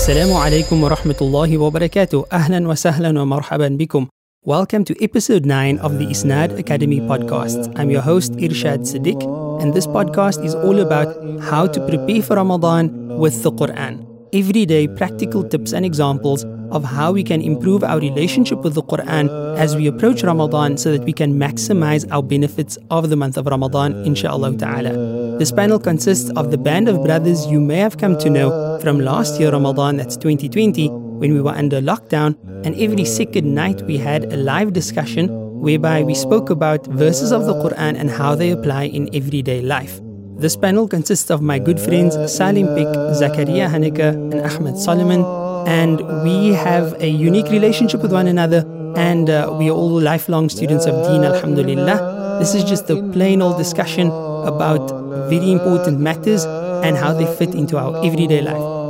Assalamu alaikum wa rahmatullahi wa barakatuh. Ahlan wa sahlan wa marhaban bikum. Welcome to episode 9 of the Isnad Academy podcast. I'm your host Irshad Siddiq, and this podcast is all about how to prepare for Ramadan with the Quran. Everyday practical tips and examples of how we can improve our relationship with the Quran as we approach Ramadan so that we can maximize our benefits of the month of Ramadan, inshallah ta'ala. This panel consists of the band of brothers you may have come to know from last year Ramadan, that's 2020, when we were under lockdown, and every second night we had a live discussion whereby we spoke about verses of the Quran and how they apply in everyday life. This panel consists of my good friends Salim Pick, Zakaria Haneke, and Ahmed Solomon, and we have a unique relationship with one another, and uh, we are all lifelong students of Deen, Alhamdulillah. This is just a plain old discussion about very important matters and how they fit into our everyday life.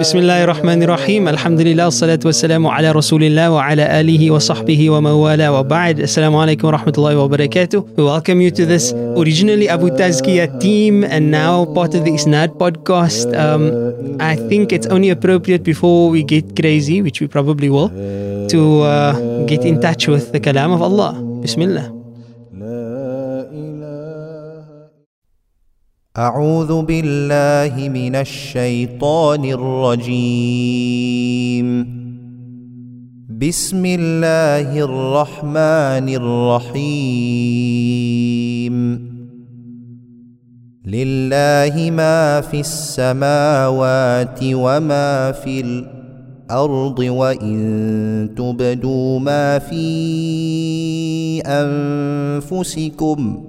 بسم الله الرحمن الرحيم الحمد لله والصلاة والسلام على رسول الله وعلى آله وصحبه ومن والاه وبعد السلام عليكم ورحمة الله وبركاته We welcome you to this originally Abu Tazkiyah team and now part of the Isnad podcast um, I think it's only appropriate before we get crazy which we probably will to uh, get in touch with the kalam of Allah Bismillah أعوذ بالله من الشيطان الرجيم. بسم الله الرحمن الرحيم. لله ما في السماوات وما في الأرض وإن تبدوا ما في أنفسكم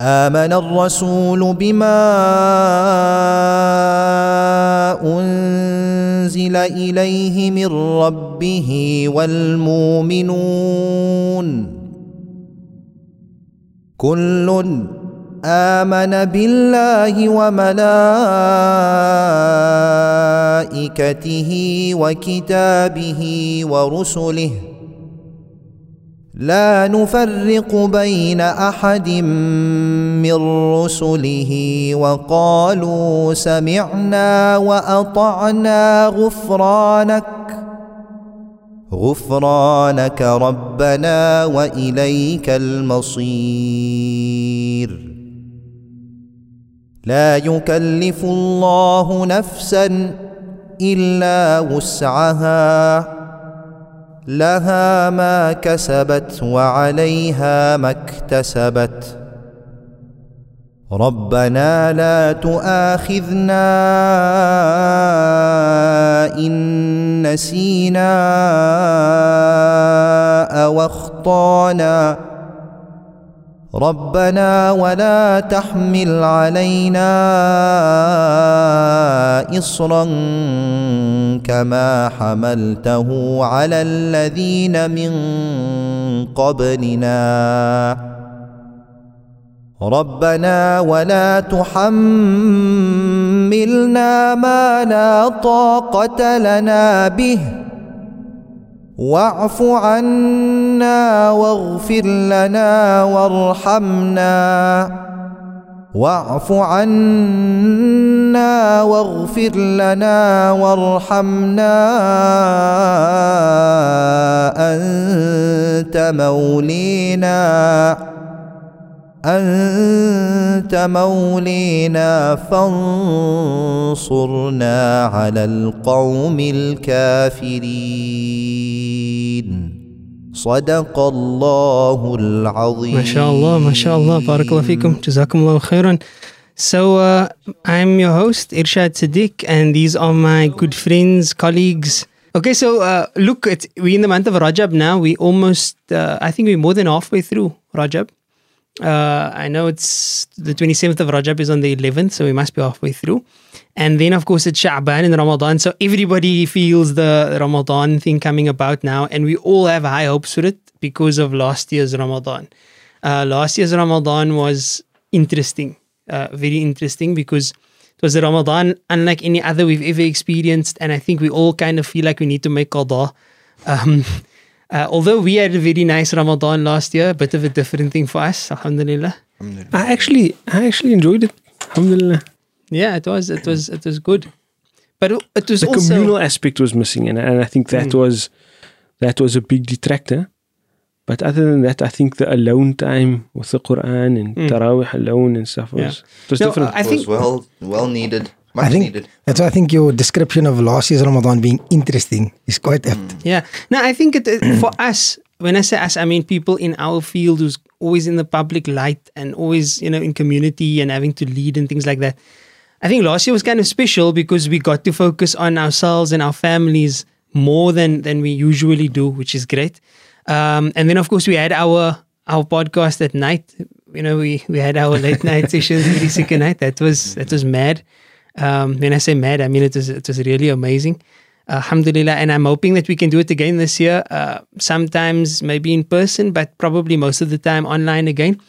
آمن الرسول بما أنزل إليه من ربه والمؤمنون. كل آمن بالله وملائكته وكتابه ورسله. لا نفرق بين أحد من رسله وقالوا سمعنا وأطعنا غفرانك غفرانك ربنا وإليك المصير. لا يكلف الله نفسا إلا وسعها. لها ما كسبت وعليها ما اكتسبت. ربنا لا تؤاخذنا إن نسينا أو أخطأنا. ربنا ولا تحمل علينا إصرا كما حملته على الذين من قبلنا. ربنا ولا تحملنا ما لا طاقة لنا به. واعف عنا واغفر لنا وارحمنا. واعف عنا واغفر لنا وارحمنا. أنت مولينا. انت مولينا فانصرنا على القوم الكافرين صدق الله العظيم ما شاء الله ما شاء الله بارك الله فيكم جزاكم الله خيرا So uh, I'm your host Irshad Siddiq and these are my good friends, colleagues. Okay, so uh, look, it's, we're in the month of Rajab now. We almost, uh, I think we're more than halfway through Rajab. Uh, I know it's the 27th of Rajab is on the 11th, so we must be halfway through. And then, of course, it's Sha'ban and Ramadan. So everybody feels the Ramadan thing coming about now. And we all have high hopes for it because of last year's Ramadan. Uh, last year's Ramadan was interesting, uh, very interesting because it was a Ramadan unlike any other we've ever experienced. And I think we all kind of feel like we need to make qada. Um, uh, although we had a very nice Ramadan last year, a bit of a different thing for us, alhamdulillah. alhamdulillah. I actually, I actually enjoyed it. Alhamdulillah. Yeah, it was, it was, it was good. But it- it was The also communal aspect was missing, and, and I think that Mm. was that was a big detractor. But other than that, I think the alone time with the Quran and Mm. Taraweeh alone and stuff was, Yeah. was No, different. I think was well well needed, much I think needed. that's why I think your description of last year's Ramadan being interesting is quite apt. Yeah. No, I think it, it- for us, when I say us, I mean people in our field who's always in the public light and always, you know, in community and having to lead and things like that. I think last year was kind of special because we got to focus on ourselves and our families more than than we usually do, which is great. Um, and then of course we had our our podcast at night. You know, we we had our late night sessions every second night. That was that was mad. Um, when I say mad, I mean it was it was really amazing. Alhamdulillah, and I'm hoping that we can do it again this year. Uh, sometimes maybe in person, but probably most of the time online again.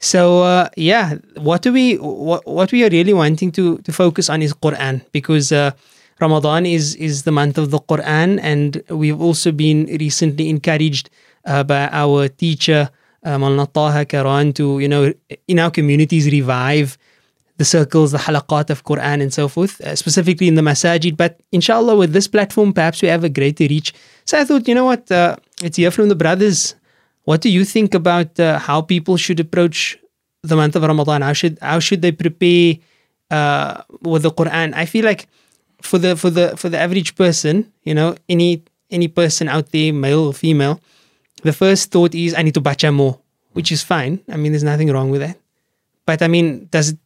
So uh, yeah, what do we what, what we are really wanting to to focus on is Quran because uh, Ramadan is is the month of the Quran, and we've also been recently encouraged uh, by our teacher uh, Maulana Taha Karan to you know in our communities revive the circles, the halaqat of Quran and so forth, uh, specifically in the masajid. But inshallah, with this platform, perhaps we have a greater reach. So I thought, you know what, uh, let's hear from the brothers. What do you think about uh, how people should approach the month of Ramadan? How should how should they prepare uh, with the Quran? I feel like for the for the for the average person, you know, any any person out there, male or female, the first thought is I need to bacha more, which is fine. I mean, there's nothing wrong with that. But I mean, does it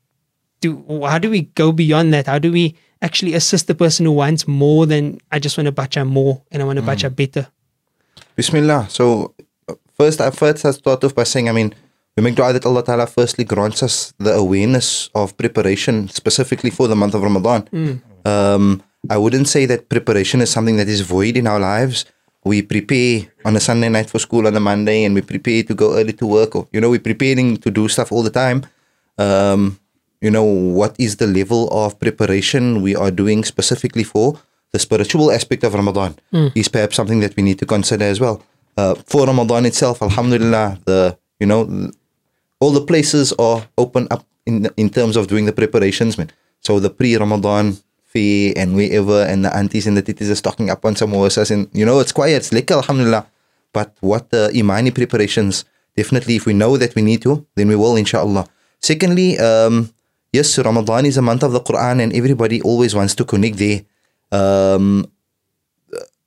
do how do we go beyond that? How do we actually assist the person who wants more than I just want to bacha more and I want to bacha better? Bismillah. So uh, first, I first I start off by saying, I mean, we make dua that Allah Ta'ala firstly grants us the awareness of preparation specifically for the month of Ramadan. Um, I wouldn't say that preparation is something that is void in our lives. We prepare on a Sunday night for school on a Monday and we prepare to go early to work or, you know, we're preparing to do stuff all the time. Um, you know, what is the level of preparation we are doing specifically for the spiritual aspect of Ramadan is perhaps something that we need to consider as well. Uh, for Ramadan itself, Alhamdulillah, the you know all the places are open up in in terms of doing the preparations, man. So the pre-Ramadan fair and wherever, and the aunties and the titis are stocking up on samosas, and you know it's quiet, it's lekker, Alhamdulillah. But what the imani preparations, definitely, if we know that we need to, then we will, inshallah. Secondly, um, yes, Ramadan is a month of the Quran, and everybody always wants to connect there. Um,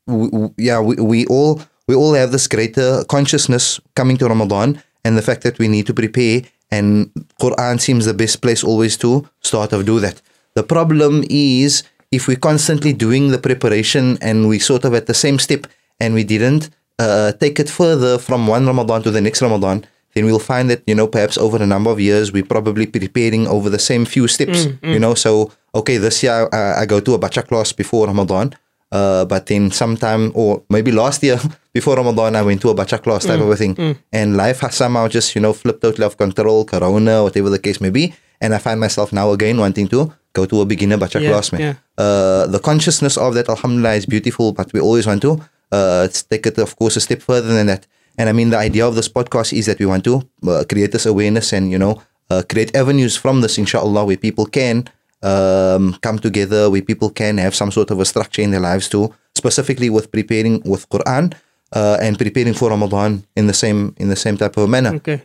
we, yeah, we, we all we all have this greater consciousness coming to Ramadan and the fact that we need to prepare and Quran seems the best place always to start of do that. The problem is if we're constantly doing the preparation and we sort of at the same step and we didn't uh, take it further from one Ramadan to the next Ramadan, then we'll find that you know perhaps over a number of years we're probably preparing over the same few steps. You know, so okay, this year I, I go to a bacha class before Ramadan. Uh, but then sometime or maybe last year before Ramadan I went to a bacha class type of a thing and life has somehow just you know flipped totally off control corona whatever the case may be and I find myself now again wanting to go to a beginner bacha Yeah, class man yeah. uh, the consciousness of that alhamdulillah is beautiful but we always want to uh, take it of course a step further than that and I mean the idea of this podcast is that we want to uh, create this awareness and you know uh, create avenues from this inshallah where people can um, come together where people can have some sort of a structure in their lives too specifically with preparing with Quran uh, and preparing for Ramadan in the same in the same type of manner Okay.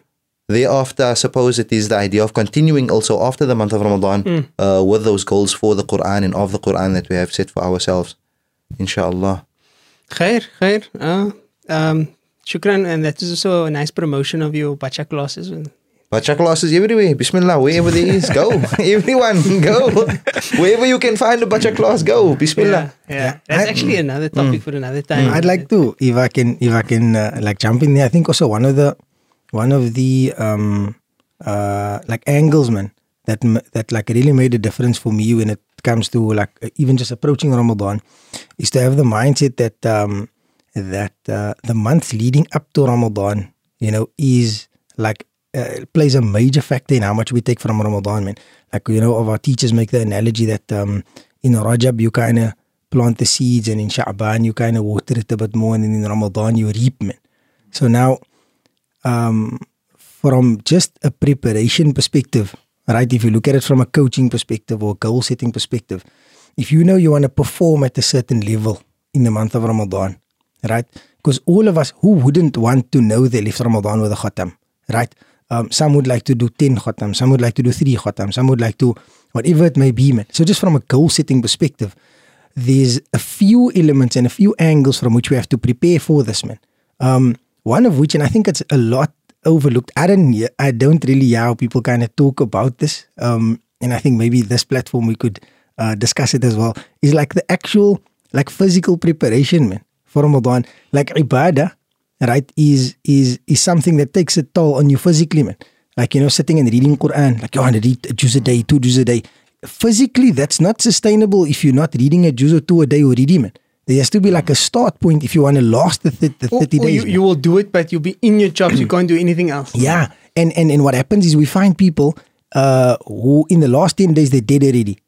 Thereafter, I suppose it is the idea of continuing also after the month of Ramadan uh, with those goals for the Quran and of the Quran that we have set for ourselves. Inshallah. Khair, khair. Uh, um, shukran. And that is also a nice promotion of your bacha classes. Bacha classes everywhere. Bismillah. Wherever there is, go. Everyone, go. Wherever you can find a bacha class, go. Bismillah. Yeah, yeah. That's I- actually another topic for another time. I'd like to, if I can, if I can, uh, like jump in there. I think also one of the, one of the um, uh, like angles, man, that that like really made a difference for me when it comes to like uh, even just approaching Ramadan, is to have the mindset that um, that uh, the months leading up to Ramadan, you know, is like uh, plays a major factor in how much we take from Ramadan, man. Like you know, of our teachers make the analogy that um, in Rajab you kind of plant the seeds, and in Sha'ban you kind of water it a bit more, and then in Ramadan you reap, man. So now, um, from just a preparation perspective, right? If you look at it from a coaching perspective or goal setting perspective, if you know you want to perform at a certain level in the month of Ramadan, right? Because all of us, who wouldn't want to know they left Ramadan with a khatam, right? Um, some would like to do 10 khatam, some would like to do 3 khatam, some would like to whatever it may be, man. So just from a goal setting perspective, there's a few elements and a few angles from which we have to prepare for this, man. Um, one of which, and I think it's a lot overlooked. I don't, I don't really hear how people kind of talk about this. Um, and I think maybe this platform we could uh, discuss it as well. Is like the actual, like physical preparation, man, for Ramadan. Like ibadah, right? Is is is something that takes a toll on you physically, man. Like you know, sitting and reading Quran, like you want to read a juz a day, two juz a day. Physically, that's not sustainable if you're not reading a juz or two a day already, man. There has to be like a start point if you want to last the, th- the Or, 30 or days. you, you will do it, but you'll be in your jobs. you can't do anything else. Yeah. And, and and what happens is we find people uh, who in the last 10 days they're dead already.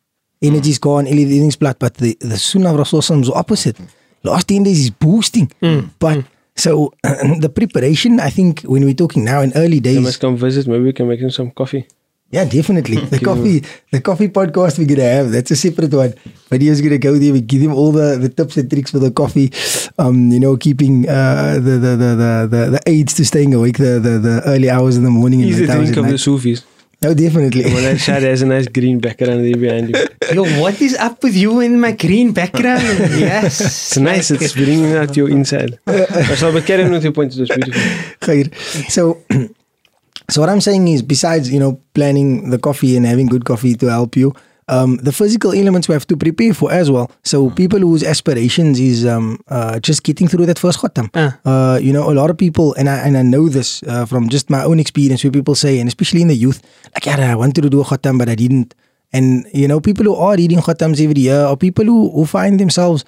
Energy's gone, everything's flat. But the, the Sunnah of Rasulullah is opposite. Last 10 days is boosting. But so the preparation, I think when we're talking now in early days. days, must come visit. Maybe we can make him some coffee. yeah, definitely. The coffee, the coffee podcast we're gonna have. That's a separate one. But he was gonna go there. We give him all the, the tips and tricks for the coffee. Um, you know, keeping uh the the the the, the, the aids to staying awake the, the the early hours in the morning and He's the late drink of the. Sufis. No, definitely. Well, that shad has a nice green background there behind you. Yo, what is up with you in my green background? yes. It's nice. It's bringing out your inside. so, but carry on with your point. It was beautiful. So, so what I'm saying is, besides you know planning the coffee and having good coffee to help you, um, the physical elements we have to prepare for as well. So people whose aspirations is um, uh, just getting through that first khatam. Ah. Uh, you know, a lot of people, and I and I know this uh, from just my own experience, where people say, and especially in the youth, like, yeah, I wanted to do a khatam, but I didn't. And you know, people who are reading khatams every year, or people who, who find themselves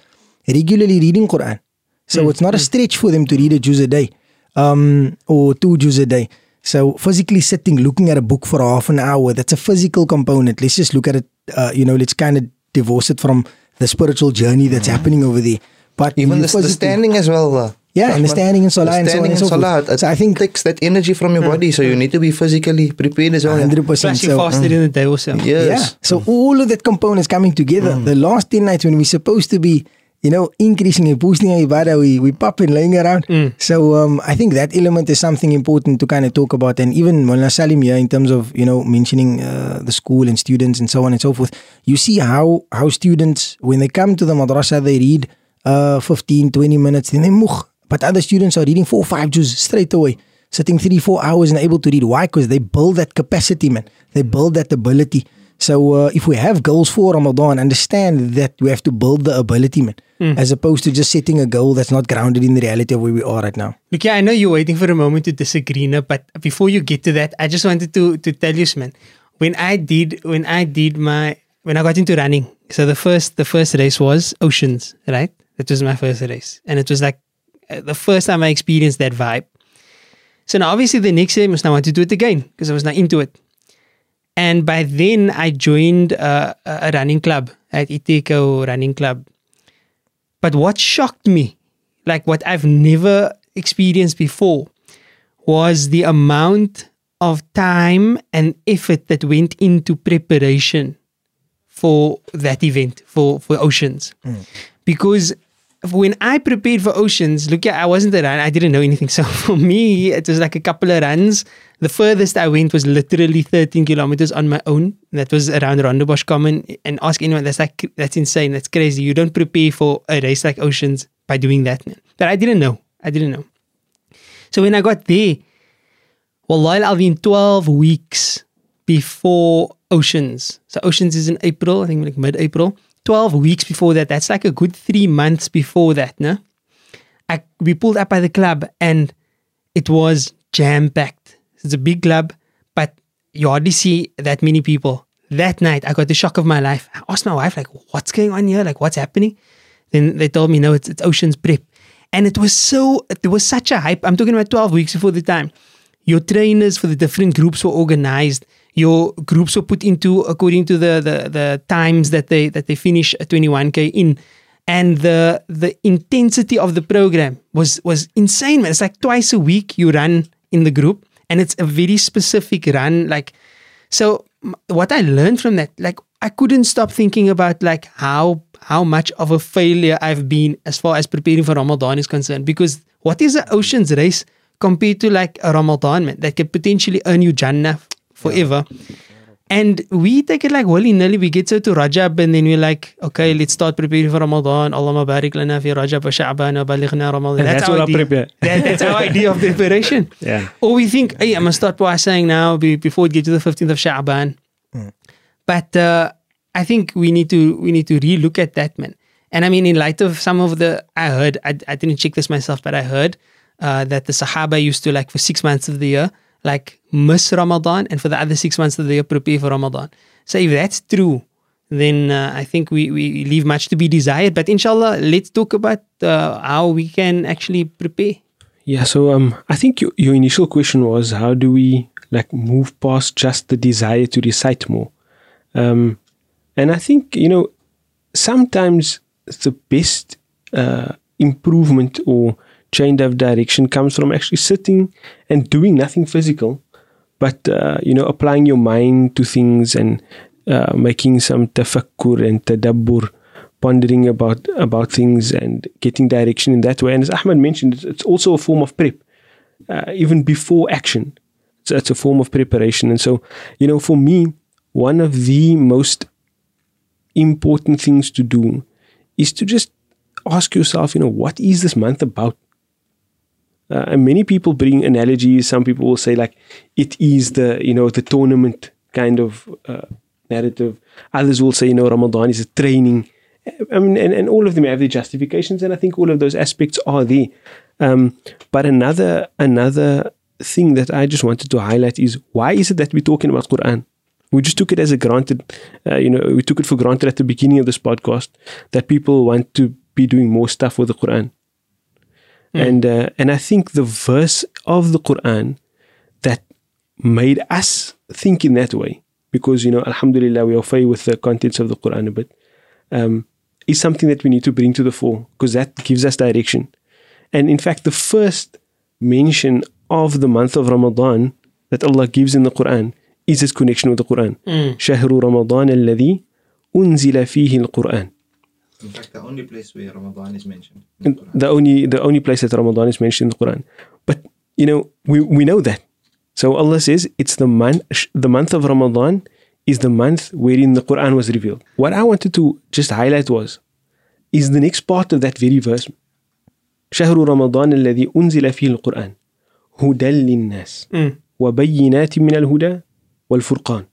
regularly reading Quran. So it's not a stretch for them to read a juz a day, um, or two juz a day. So physically sitting, looking at a book for half an hour, that's a physical component. Let's just look at it, uh, you know, let's kind of divorce it from the spiritual journey that's happening over there. But Even you the, the physically- standing as well. Uh, Yeah, and the standing in salah and so on standing and in so forth. salah, it So I think- takes that energy from your body, so you need to be physically prepared as well. yeah. 100%. Plus, you So, fasted in the day also. Yes. Yeah. So all of that components coming together. The last 10 nights when we're supposed to be, you know, increasing and boosting ibadah, we, we pop and laying around. So um, I think that element is something important to kind of talk about. And even Mullah Salim here, in terms of, you know, mentioning uh, the school and students and so on and so forth, you see how, how students, when they come to the madrasa, they read uh, 15, 20 minutes, then they mukh. But other students are reading four, five juz straight away sitting three, four hours and able to read. Why? Because they build that capacity, man. They build that ability. So uh, if we have goals for Ramadan, understand that we have to build the ability, man, as opposed to just setting a goal that's not grounded in the reality of where we are right now. Look, yeah, I know you're waiting for a moment to disagree, no, but before you get to that, I just wanted to to tell you, man, when I did when I did my when I got into running, so the first the first race was Oceans, right? That was my first race, and it was like uh, the first time I experienced that vibe. So now, obviously, the next year I must now want to do it again because I was not into it. And by then, I joined uh, a a running club at Iteko Running Club. But what shocked me, like what I've never experienced before, was the amount of time and effort that went into preparation for that event, for, for Oceans. Because when I prepared for Oceans, look, yeah, I wasn't a run. I didn't know anything. So for me, it was like a couple of runs. The furthest I went was literally 13 kilometers on my own. That was around Rondebosch Common. And ask anyone, that's like, that's insane. That's crazy. You don't prepare for a race like Oceans by doing that, man. But I didn't know. I didn't know. So when I got there, Wallahi al-Azim, 12 weeks before Oceans. So Oceans is in April, I think like mid-April. 12 weeks before that. That's like a good three months before that, no? I, we pulled up by the club and it was jam-packed. It's a big club, but you hardly see that many people. That night, I got the shock of my life. I asked my wife, like, what's going on here? Like, what's happening? Then they told me, no, it's, it's Ocean's Prep. And it was so, there was such a hype. I'm talking about 12 weeks before the time. Your trainers for the different groups were organized. Your groups were put into according to the the, the times that they that they finish a 21k in. And the the intensity of the program was was insane, man. It's like twice a week you run in the group, and it's a very specific run. Like, so what I learned from that, like, I couldn't stop thinking about like how how much of a failure I've been as far as preparing for Ramadan is concerned. Because what is an ocean's race compared to like a Ramadan man that could potentially earn you Jannah forever? And we take it like willy nilly. We get so to Rajab and then we're like, okay, let's start preparing for Ramadan. Allah barik lana fi Rajab wa Sha'ban wa balighna Ramadan. And that's our what I idea. prepare. That, that's our idea of preparation. Yeah. Or we think, hey, I'm gonna start by saying now before we get to the 15th of Sha'ban. But uh, I think we need to we need to relook at that, man. And I mean, in light of some of the I heard, I, I didn't check this myself, but I heard uh, that the Sahaba used to like for six months of the year, like miss Ramadan, and for the other six months of the year prepare for Ramadan. So if that's true, then uh, I think we, we leave much to be desired. But inshallah, let's talk about uh, how we can actually prepare. Yeah, so um, I think your, your initial question was how do we like move past just the desire to recite more? Um, and I think you know sometimes the best uh, improvement or change of direction comes from actually sitting and doing nothing physical, but uh, you know applying your mind to things and uh, making some tafakkur and tadabbur pondering about about things and getting direction in that way. And as Ahmed mentioned, it's, also a form of prep, uh, even before action. So it's a form of preparation. And so, you know, for me, one of the most important things to do is to just ask yourself, you know, what is this month about? Uh, and many people bring analogies. Some people will say like it is the you know the tournament kind of uh, narrative. Others will say you know Ramadan is a training. I mean, and, and all of them have their justifications, and I think all of those aspects are there. Um, but another another thing that I just wanted to highlight is why is it that we're talking about Quran? We just took it as a granted, uh, you know, we took it for granted at the beginning of this podcast that people want to be doing more stuff with the Quran. And uh, and I think the verse of the Quran that made us think in that way, because you know, Alhamdulillah, we are familiar with the contents of the Quran a bit, um, is something that we need to bring to the fore, because that gives us direction. And in fact, the first mention of the month of Ramadan that Allah gives in the Quran is its connection with the Quran. شهر رمضان الذي أنزل فيه القرآن. In fact, the only place where Ramadan is mentioned. And the only the only place that Ramadan is mentioned in the Quran. But you know, we, we know that. So Allah says it's the month the month of Ramadan is the month wherein the Quran was revealed. What I wanted to just highlight was is the next part of that very verse. شهر رمضان الذي أنزل فيه القرآن هدى للناس وبينات من الهدى والفرقان.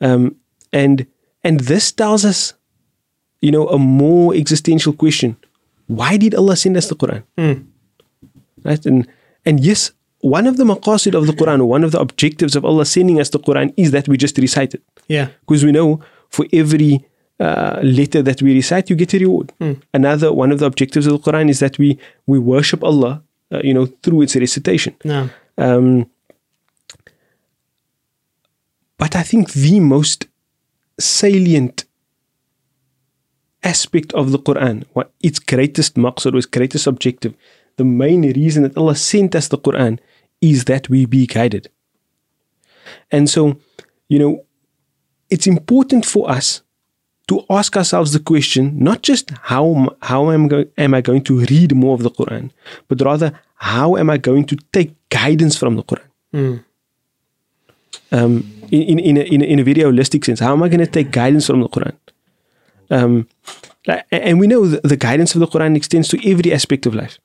Um, and and this tells us you know, a more existential question. Why did Allah send us the Quran? Right? And and yes, one of the maqasid of the Quran, one of the objectives of Allah sending us the Quran is that we just recite it. Yeah. Because we know for every uh, letter that we recite, you get a reward. Another one of the objectives of the Quran is that we we worship Allah, uh, you know, through its recitation. No. Um, but I think the most salient aspect of the Quran, what its greatest maqsad or its greatest objective, the main reason that Allah sent us the Quran is that we be guided. And so, you know, it's important for us to ask ourselves the question not just how how am, go- am I going to read more of the Quran, but rather how am I going to take guidance from the Quran? Um, in, in, in, a, in, a, in a very holistic sense, how am I going to take guidance from the Quran? Um, and we know the, guidance of the Quran extends to every aspect of life.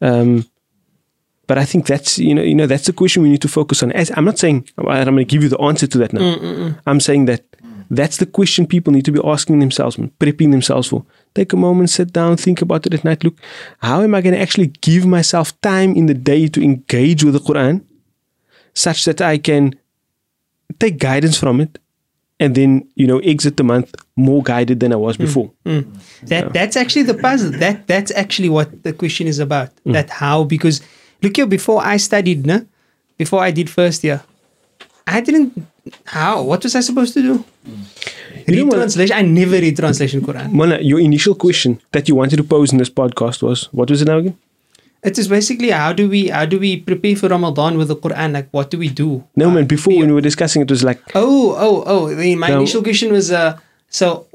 Um, but I think that's you know you know that's the question we need to focus on. As I'm not saying I'm going to give you the answer to that now. I'm saying that that's the question people need to be asking themselves, prepping themselves for. Take a moment, sit down, think about it at night. Look, how am I going to actually give myself time in the day to engage with the Quran, such that I can take guidance from it, and then you know exit the month more guided than I was before. That that's actually the puzzle. That that's actually what the question is about. Mm. That how because look here before I studied, no, before I did first year, I didn't how what was I supposed to do? Read translation. I never read translation Quran. Mona, your initial question that you wanted to pose in this podcast was what was it now again? It is basically how do we how do we prepare for Ramadan with the Quran? Like what do we do? No, man. Before when we were discussing, it was like Oh, oh, oh. the- My No. initial question was uh so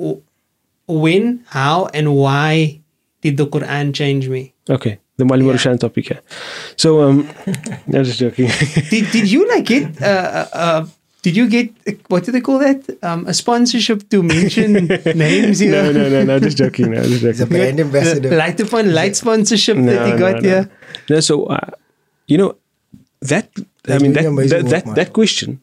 when, how, and why did the Quran change me? okay, the Malim Yeah. Topic. Yeah. So um, I was just joking. Did did you like get uh, uh, uh did you get what do they call that um a sponsorship to mention names here? no, no, no, no. Just joking. No, just He's a joking. brand ambassador. The light upon light sponsorship No, that he got no, no. here. No, so uh, you know that I mean really that amazing that, work, that, that question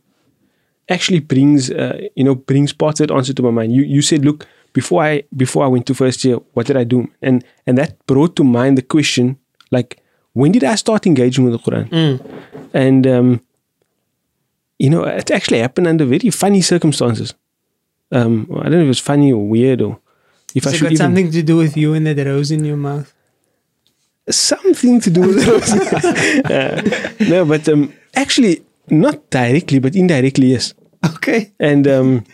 actually brings uh, you know brings part of that answer to my mind. You you said, look, before I before I went to first year, what did I do? And and that brought to mind the question like when did I start engaging with the Quran? And um, you know, it actually happened under very funny circumstances. Um, I don't know if it was funny or weird or if I Has it should got even something to do with you and that rose in your mouth? something to do with those. Uh, no, but um, actually, not directly, but indirectly, yes. Okay. And um,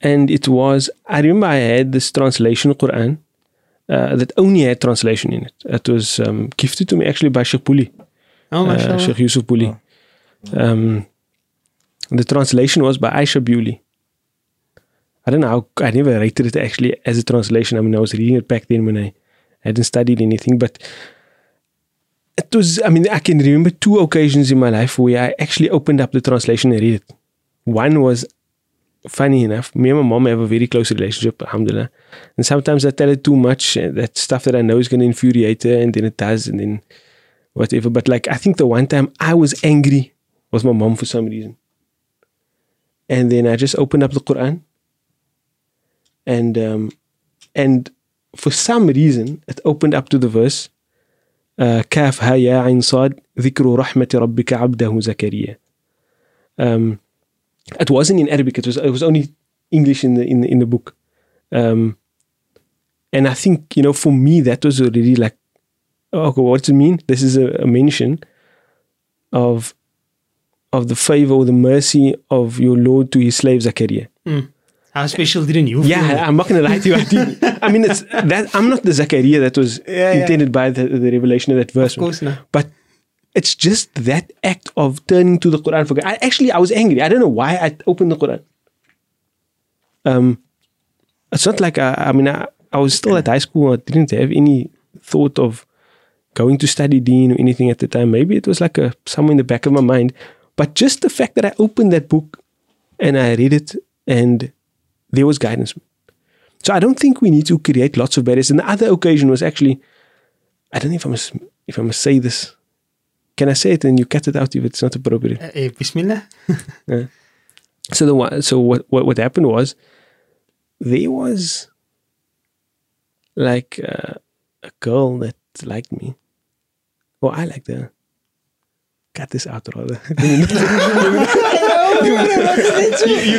and it was. I remember I had this translation of Quran uh, that only had translation in it. It was um, gifted to me actually by Sheikh Puli, Oh, uh. Sheikh Yusuf Puli. Um, the translation was by Aisha Bewley. I don't know how I never rated it actually as a translation. I mean, I was reading it back then when I hadn't studied anything, but it was. I mean, I can remember two occasions in my life where I actually opened up the translation and read it. One was funny enough. Me and my mom have a very close relationship, alhamdulillah. And sometimes I tell her too much, uh, that stuff that I know is going to infuriate her, and then it does, and then whatever. But like, I think the one time I was angry with my mom for some reason. And then I just opened up the Quran. And um, and for some reason it opened up to the verse uh, كاف ها يا عين صاد ذكر رحمة ربك عبده زكريا. Um, it wasn't in Arabic. It was it was only English in the in the, in the book. Um, and I think you know for me that was already like, oh, okay, what does it mean? This is a, a mention of of the favor or the mercy of your Lord to his slave Zakaria. How special didn't you feel? Yeah, I'm not gonna lie to you. I, did, I mean, it's that I'm not the Zakaria that was Yeah, yeah. intended by the, the revelation of that verse. Of course not. But it's just that act of turning to the Quran for God. I actually I was angry. I don't know why I opened the Quran. Um, it's not like I, I mean I, I was still at high school. I didn't have any thought of going to study Deen or anything at the time. Maybe it was like a somewhere in the back of my mind. But just the fact that I opened that book and I read it and there was guidance. So I don't think we need to create lots of barriers. And the other occasion was actually, I don't know if I must if I must say this. Can I say it and you cut it out if it's not appropriate? Uh, Bismillah. So the so what, what what happened was there was like uh, a girl that liked me. Well, I liked her. Cut this out rather. you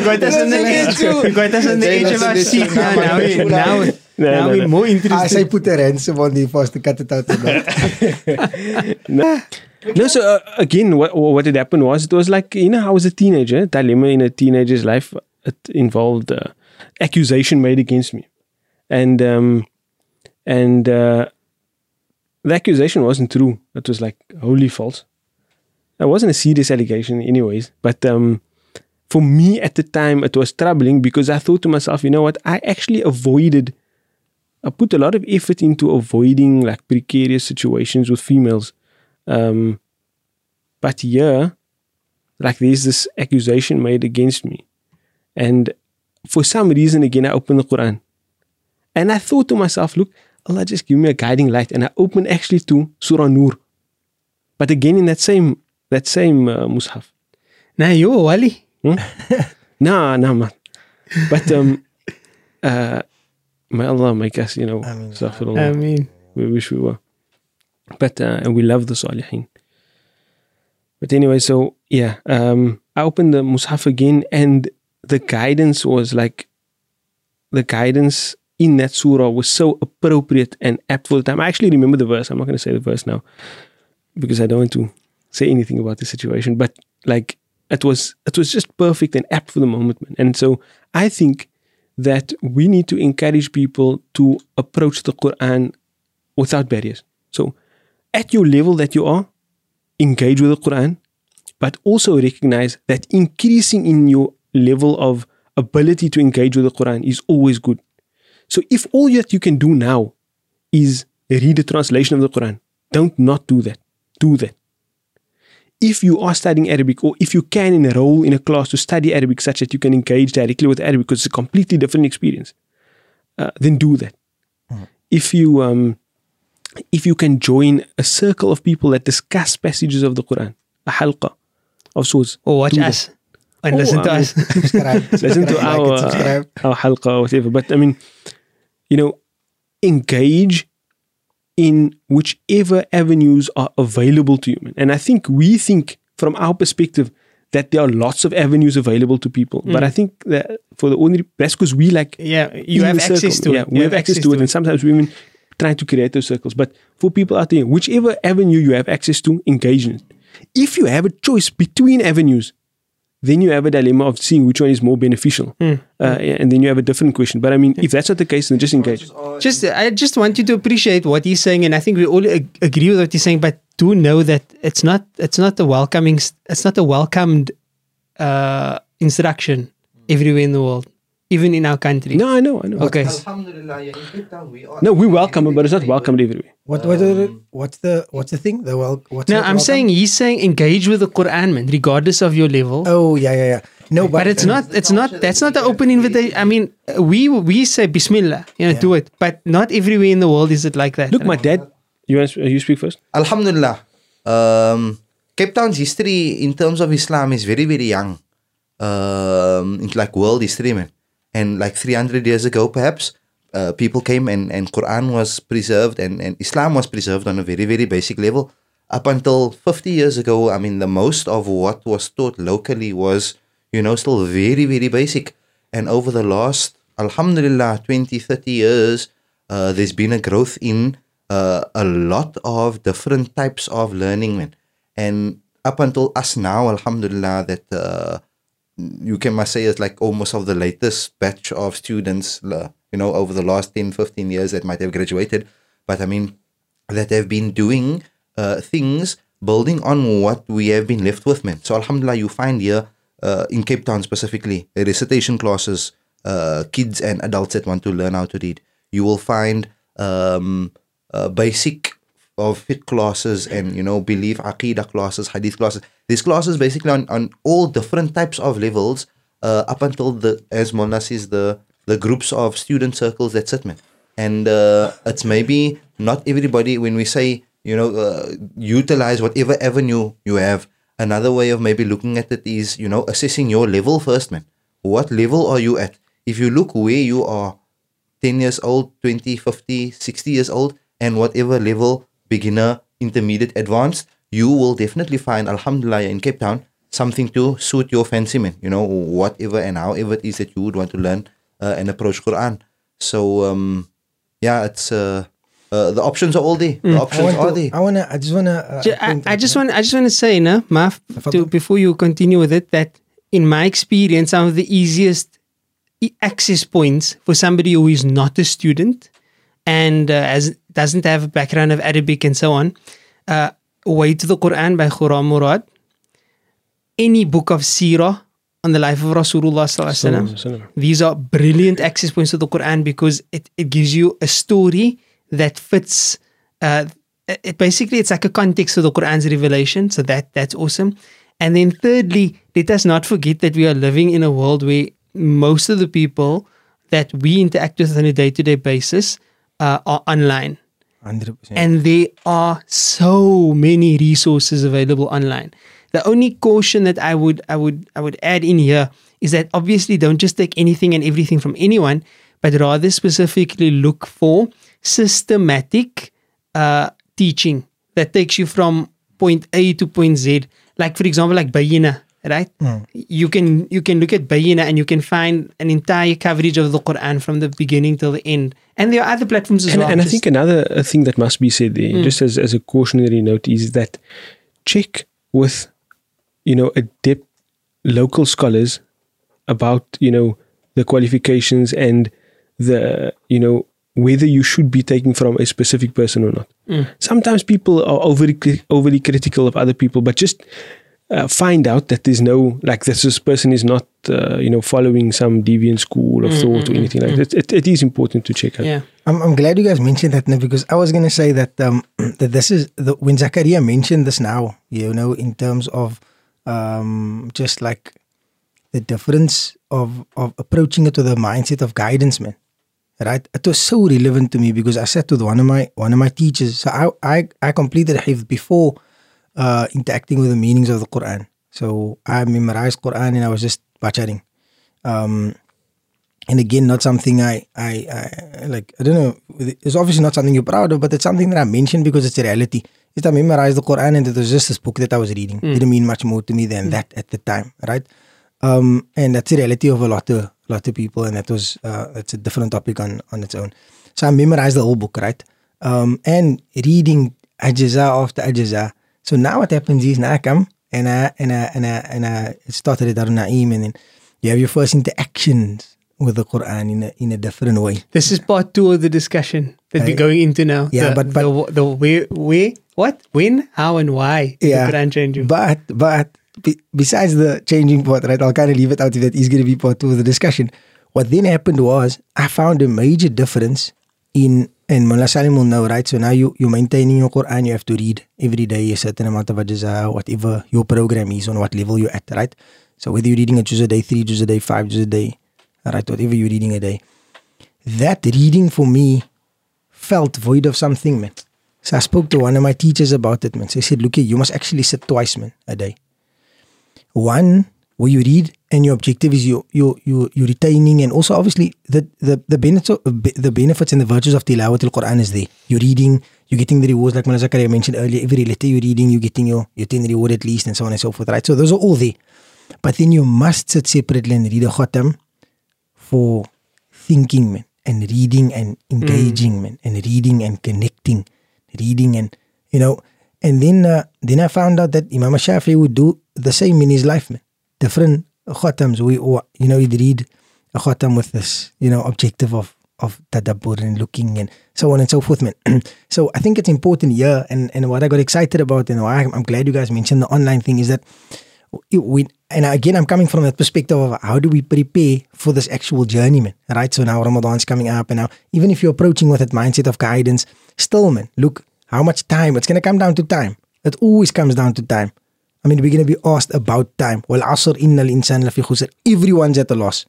got us on the edge. You got us on the edge of our seat now. Now, we, now, No, now no, we're no. more I interested. say put a ransom on the first to cut it out. or not. no, so uh, again, what what had happened was it was like you know, I was a teenager. Dilemma in a teenager's life. It involved uh, accusation made against me, and um, and uh, the accusation wasn't true. It was like wholly false. It wasn't a serious allegation, anyways. But um, for me at the time, it was troubling because I thought to myself, you know what? I actually avoided. I put a lot of effort into avoiding like precarious situations with females. Um, but yeah, like there's this accusation made against me. And for some reason, again, I opened the Quran. And I thought to myself, look, Allah just give me a guiding light. And I opened actually to Surah Nur. But again, in that same that same uh, mushaf. Now you a wali. No, no, man. But um, uh, may Allah make us, you know. I mean, we wish we were. But uh, and we love the Salihin. But anyway, so yeah, um, I opened the Mus'haf again, and the guidance was like the guidance in that surah was so appropriate and apt for the time. I actually remember the verse. I'm not going to say the verse now because I don't want to say anything about the situation. But like it was, it was just perfect and apt for the moment, man. And so I think that we need to encourage people to approach the Quran without barriers. So at your level that you are, engage with the Quran, but also recognize that increasing in your level of ability to engage with the Quran is always good. So if all that you can do now is read a translation of the Quran, don't not do that. Do that. If you are studying Arabic or if you can enroll in a class to study Arabic such that you can engage directly with Arabic because it's a completely different experience, uh, then do that. If you um, if you can join a circle of people that discuss passages of the Quran, a halqa of sorts, Or watch do that. us and listen to us. subscribe. listen to Like our subscribe. our halqa or whatever. But I mean, you know, engage in whichever avenues are available to you. And I think we think from our perspective that there are lots of avenues available to people. But I hmm. think that for the ordinary, that's because we like Yeah, you have the circle. access to yeah, it. we You have access to it, and sometimes we even try to create those circles. But for people out there, whichever avenue you have access to, engage in it. If you have a choice between avenues, then you have a dilemma of seeing which one is more beneficial, Hmm. uh, and then you have a different question. But I mean, if that's not the case, then just engage. Just, I just want you to appreciate what he's saying, and I think we all ag- agree with what he's saying. But do know that it's not, it's not a welcoming, it's not a welcomed uh, instruction everywhere in the world, even in our country. No, I know, I know. Okay. Alhamdulillah, yeah, in Cape Town we are. No, we welcome it, but it's not welcomed everywhere. What what are what's the what's the thing? The well what's No, I'm welcome? saying he's saying engage with the Quran, man, regardless of your level. Oh yeah yeah yeah. No, but, but it's not. It's not. That's not the open invitation. I mean, we we say Bismillah, you know, do it. But not everywhere in the world is it like that. Look, my dad. You want to, you speak first? Alhamdulillah. Um, Cape Town's history in terms of Islam is very, very young. Um, it's like world history, man. And like 300 years ago, perhaps, uh, people came and, and Quran was preserved and, and Islam was preserved on a very, very basic level. Up until 50 years ago, I mean, the most of what was taught locally was, you know, still very, very basic. And over the last, alhamdulillah, 20, 30 years, uh, there's been a growth in uh, a lot of different types of learning. And up until us now, alhamdulillah, that uh, you can must say it's like almost of the latest batch of students, you know, over the last 10, 15 years that might have graduated. But I mean, that have been doing uh, things building on what we have been left with, man. So alhamdulillah, you find here uh, in Cape Town specifically, recitation classes, uh, kids and adults that want to learn how to read. You will find um, uh, basic of fiqh classes and you know belief aqidah classes hadith classes. These classes basically on, on all different types of levels uh, up until the as Mona says the the groups of student circles that sit man. And uh, it's maybe not everybody when we say you know uh, utilize whatever avenue you have another way of maybe looking at it is you know assessing your level first man. What level are you at? If you look where you are 10 years old, 20, 50, 60 years old, and whatever level, beginner, intermediate, advanced, you will definitely find, alhamdulillah, in Cape Town, something to suit your fancy, man. You know, whatever and however it is that you would want to learn uh, and approach Quran. So, um, yeah, it's uh, uh, the options are all there. The options are to, there. I wanna I just wanna uh, I, I just want I just want to say, no, Maf, to, before you continue with it, that in my experience, some of the easiest e- access points for somebody who is not a student and uh, as doesn't have a background of Arabic and so on, uh, Way to the Quran by Khurram Murad, any book of Sirah on the life of Rasulullah Sallallahu Alaihi Wasallam. These are brilliant access points to the Quran because it, it gives you a story that fits. Uh, it, it basically it's like a context to the Quran's revelation, so that that's awesome. And then thirdly, let us not forget that we are living in a world where most of the people that we interact with on a day-to-day basis uh, are online 100%. and there are so many resources available online the only caution that i would i would i would add in here is that obviously don't just take anything and everything from anyone but rather specifically look for systematic uh, teaching that takes you from point a to point z like for example like Bayyinah right? You can you can look at Bayyinah and you can find an entire coverage of the Quran from the beginning till the end. And there are other platforms as and, well. and I think another uh, thing that must be said there, just as, as a cautionary note, is that check with, you know, adept local scholars about, you know, the qualifications and the, you know, whether you should be taking from a specific person or not. Sometimes people are overly, overly critical of other people, but just uh, find out that there's no, like, this, this person is not, uh, you know, following some deviant school of thought or anything like that. It, it is important to check out. yeah. I'm, I'm glad you guys mentioned that now because I was gonna say that um, that this is the, when Zakaria mentioned this now, you know, in terms of um, just like the difference of of approaching it with the mindset of guidance, man. Right? It was so relevant to me because I sat with one of my one of my teachers. So I I, I completed Hifz before uh, interacting with the meanings of the Quran. So I memorized Quran and I was just bacharing. Um, and again, not something I, I, I like. I don't know. It's obviously not something you're proud of, but it's something that I mentioned because it's a reality. Is I memorized the Quran and it was just this book that I was reading. It didn't mean much more to me than that at the time, right? Um, and that's the reality of a lot of lot of people, and that was uh, that's a different topic on on its own. So I memorized the whole book, right? Um, and reading ajaza after ajaza. So now what happens is now I come and I and I and I and I started at Darul Naim, and then you have your first interactions with the Quran in a in a different way. This is part two of the discussion that we're Uh, going into now. yeah, the, but- but- the, the where, where, what, when, how, and why Yeah, the Quran change you? But but be, besides the changing part, right? I'll kind of leave it out if that is going to be part two of the discussion. What then happened was I found a major difference in and Mullah know, right? So now you you're maintaining your Quran, you have to read every day a certain amount of ajza, whatever your program is, on what level you're at, right? So whether you're reading a juz a day, three juz a day, five juz a day, right? Whatever you're reading a day, that reading for me felt void of something, man. So I spoke to one of my teachers about it, man. So he said, look you must actually sit twice, man, a day. One, where you read and your objective is you you you you retaining and also obviously the the the benefits of, the benefits and the virtues of tilawat al Quran is there. You're reading, you're getting the rewards like Mullah Zakaria mentioned earlier. Every letter you're reading, you're getting your your 10 reward at least and so on and so forth, right? So those are all there. But then you must sit separately and read a khatam for thinking, man, and reading and engaging, man, and reading and connecting, reading and you know. And then uh, then I found out that Imam Shafi would do the same in his life, man. Different khatams. We you know he'd read a khatam with this you know objective of of tadabbur and looking and so on and so forth, man. so I think it's important here, and and what I got excited about and why I'm, glad you guys mentioned the online thing is that we and again I'm coming from that perspective of how do we prepare for this actual journey, man. Right? So now Ramadan's coming up, and now even if you're approaching with that mindset of guidance, still, man, look how much time. It's gonna come down to time. It always comes down to time. I mean, we're gonna be asked about time. Well, asr innal insan lafi khusr. Everyone's at a loss.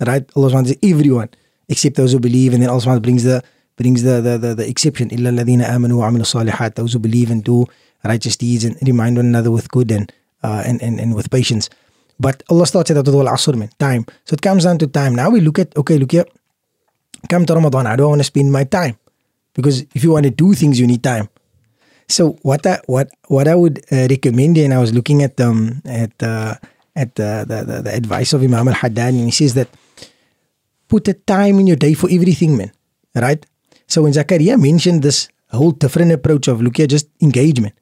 Right? Allah subhanahu says everyone except those who believe, and then Allah brings the brings the the, the, the exception. Illa alladhina amanu wa amilu salihat. Those who believe and do righteous deeds and remind one another with good and uh, and, and and with patience. But Allah starts it out with asr, man, time. So it comes down to time. Now we look at okay, look here. Come to Ramadan, I want to spend my time? Because if you want to do things, you need time. So what I what what I would uh, recommend, and I was looking at um at uh, at uh, the, the the advice of Imam Al Haddad, and he says that put a time in your day for everything, man. Right? So when Zakaria mentioned this whole different approach of look here, just engagement,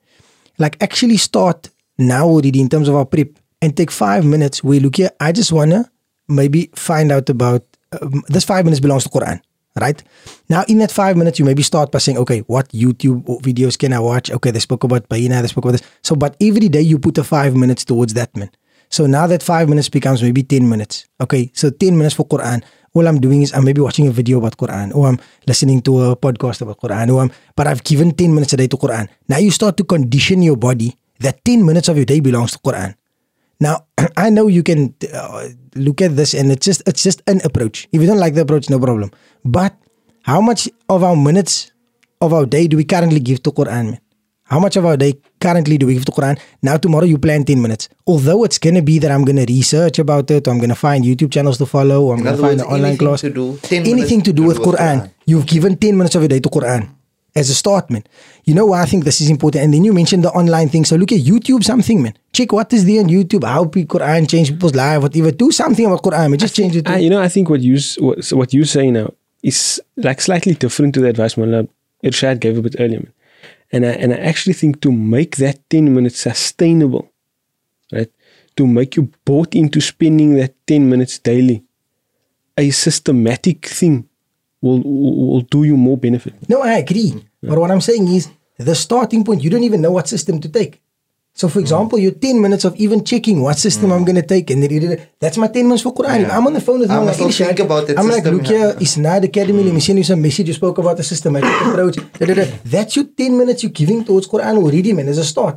like actually start now already in terms of our prep and take five minutes We look here, I just wanna maybe find out about um, this five minutes belongs to Quran. Right now, in that five minutes, you maybe start by saying, "Okay, what YouTube videos can I watch?" Okay, they spoke about Bayyinah, they spoke about this. So, but every day you put a five minutes towards that, man. So now that five minutes becomes maybe 10 minutes. Okay, so 10 minutes for Quran. All I'm doing is I'm maybe watching a video about Quran or I'm listening to a podcast about Quran or I'm, but I've given 10 minutes a day to Quran. Now you start to condition your body that 10 minutes of your day belongs to Quran. Now, I know you can uh, look at this and it's just it's just an approach. If you don't like the approach, no problem. But how much of our minutes of our day do we currently give to Quran, man? How much of our day currently do we give to Quran? Now tomorrow you plan 10 minutes. Although it's gonna be that I'm gonna research about it, or I'm gonna find YouTube channels to follow, or I'm In gonna find words, an online class. to do, 10 anything to do with Quran. You've given 10 minutes of your day to Quran. As a start, man. You know why I think this is important? And then you mentioned the online thing. So look at YouTube something, man. Check what is there on YouTube. How people Quran change people's life, whatever. Do something about Quran, man. Just change it. I, ah, you know, I think what you what, so what you say now is like slightly different to the advice Mullah Irshad gave a bit earlier. Man. And I and I actually think to make that ten minutes sustainable, right? To make you bought into spending that ten minutes daily, a systematic thing will will, will do you more benefit. No, I agree. But what I'm saying is the starting point, you don't even know what system to take. So, for example, your 10 minutes of even checking what system I'm going to take, and then that's my 10 minutes for Quran. If I'm on the phone with I him, must like, also think Irshad, about that I'm system, like, look here, it's not academy. Let me mm. send you some message. You spoke about the systematic approach. Da, da, da. That's your 10 minutes you're giving towards Quran already, man, as a start.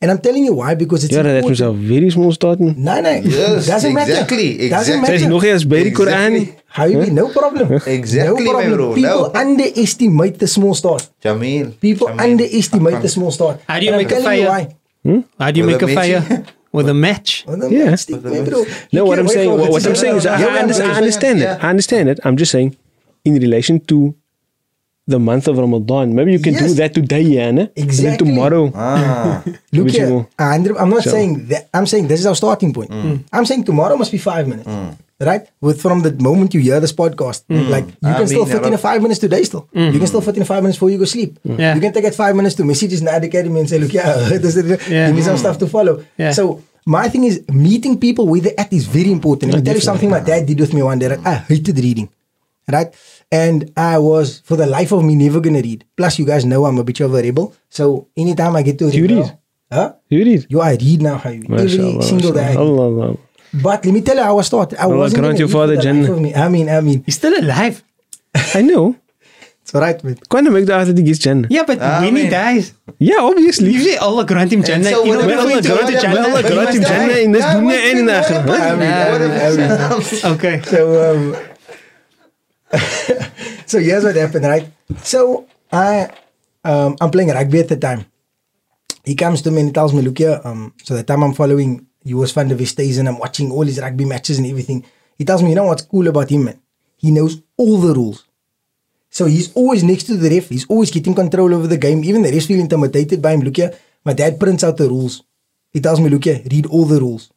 And I'm telling you why, because it's Yeah, that important. was a very small start. man. No, no. Yes, doesn't matter. exactly, Doesn't exactly. There's matter. nog eens by die Quran. Exactly. Habibi, no problem. Exactly, no problem. bro, People no. underestimate the small start. Jamil. People Jamil. underestimate the small start. How do you And I'm make a telling you fire? why. How do you With make a a fire with a match? Well, the Yeah. matchstick, man, bro. You No, what I'm saying, what, what I'm saying is. I, I, under- I understand it. I understand it. I'm just saying, in relation to the month of Ramadan, maybe you can do that today, yeah, ne? And then Exactly. tomorrow. Ah. Look Which here, will- uh, Andre, I'm not So- saying that. I'm saying this is our starting point. Mm. mm. I'm saying tomorrow must be five minutes, mm. right? With from the moment you hear this podcast, mm. like you I can still fit in a five minutes today. Still, you can still fit in five minutes before you go sleep. Yeah. You can take it five minutes to messages in the academy and say, look, yeah, this, this, this. Yeah. give me some stuff to follow. Yeah. So my thing is meeting people where they're at is very important. Let me tell you something my dad did with me one day. Right? I hated reading, right? And I was, for the life of me, never gonna read. Plus, you guys know I'm a bit of a rebel. So anytime I get to You read, read? huh? You read? You I read now, Habibi. Every MashaAllah, single day. I read. Allah, Allah. But let me tell you how I started. I Allah wasn't grant your father the Jannah. me. I mean, I mean, He's still alive. I know. it's alright, man. Kwana make the after the gets Jannah. Yeah, but Ah, when he dies, Yeah, obviously. usually Allah grant him Jannah. so You know, what when Allah grant him Jannah? Jannah, Allah grant him must. Jannah in this dunya and in the wait, akhirah. wait, huh? I mean, Nah. what if- I mean, Okay. So, um, so here's what happened, right? So I, um, I'm playing rugby at the time. He comes to me and he tells me, look here, um, so the time I'm following Joost van der Westhuizen and I'm watching all his rugby matches and everything. He tells me, you know what's cool about him, man? He knows all the rules. So he's always next to the ref. He's always getting control over the game. Even the refs feel intimidated by him. Look here, my dad prints out the rules. He tells me, look here, read all the rules.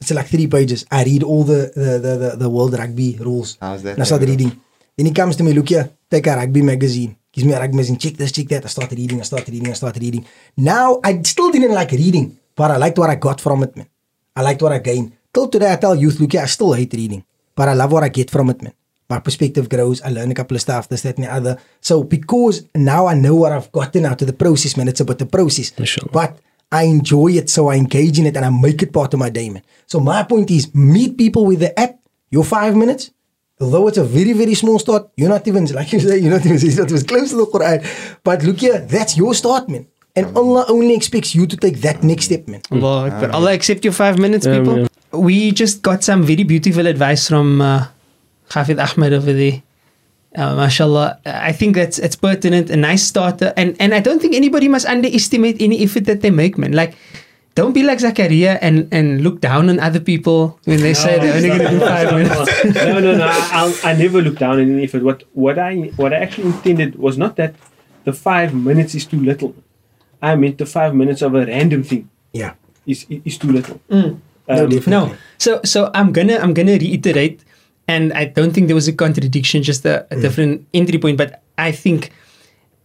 It's like three pages. I read all the the the, the, the world rugby rules. How's that And I start bro? reading. Then he comes to me, look here, take a rugby magazine. Gives me a rugby magazine, check this, check that. I start reading, I start reading, I start reading. Now I still didn't like reading, but I liked what I got from it, man. I liked what I gained. Till today I tell youth, look here, I still hate reading. But I love what I get from it, man. My perspective grows. I learn a couple of stuff, this, that, and the other. So because now I know what I've gotten out of the process, man. It's about the process. Mashallah. But I enjoy it, so I engage in it and I make it part of my day, man. So my point is meet people with the app, your five minutes. Although it's a very, very small start, you're not even, like you say, you're not even, it's not even close to the Quran. But look here, that's your start, man. And Allah only expects you to take that next step, man. Allah Akbar. Allah accept your five minutes, Ameen. people. We just got some very beautiful advice from uh, Hafid Ahmed over there. Uh, mashallah, I think that's it's pertinent, a nice starter, and and I don't think anybody must underestimate any effort that they make, man. Like, don't be like Zakaria and and look down on other people when they say they're only going to do five minutes. no, no, no. I, I'll- I never look down on any effort. What what I what I actually intended was not that the five minutes is too little. I meant the five minutes of a random thing Yeah. is is too little. No, Um, definitely. No. So so I'm gonna I'm gonna reiterate, and I don't think there was a contradiction, just a, a mm. different entry point. But I think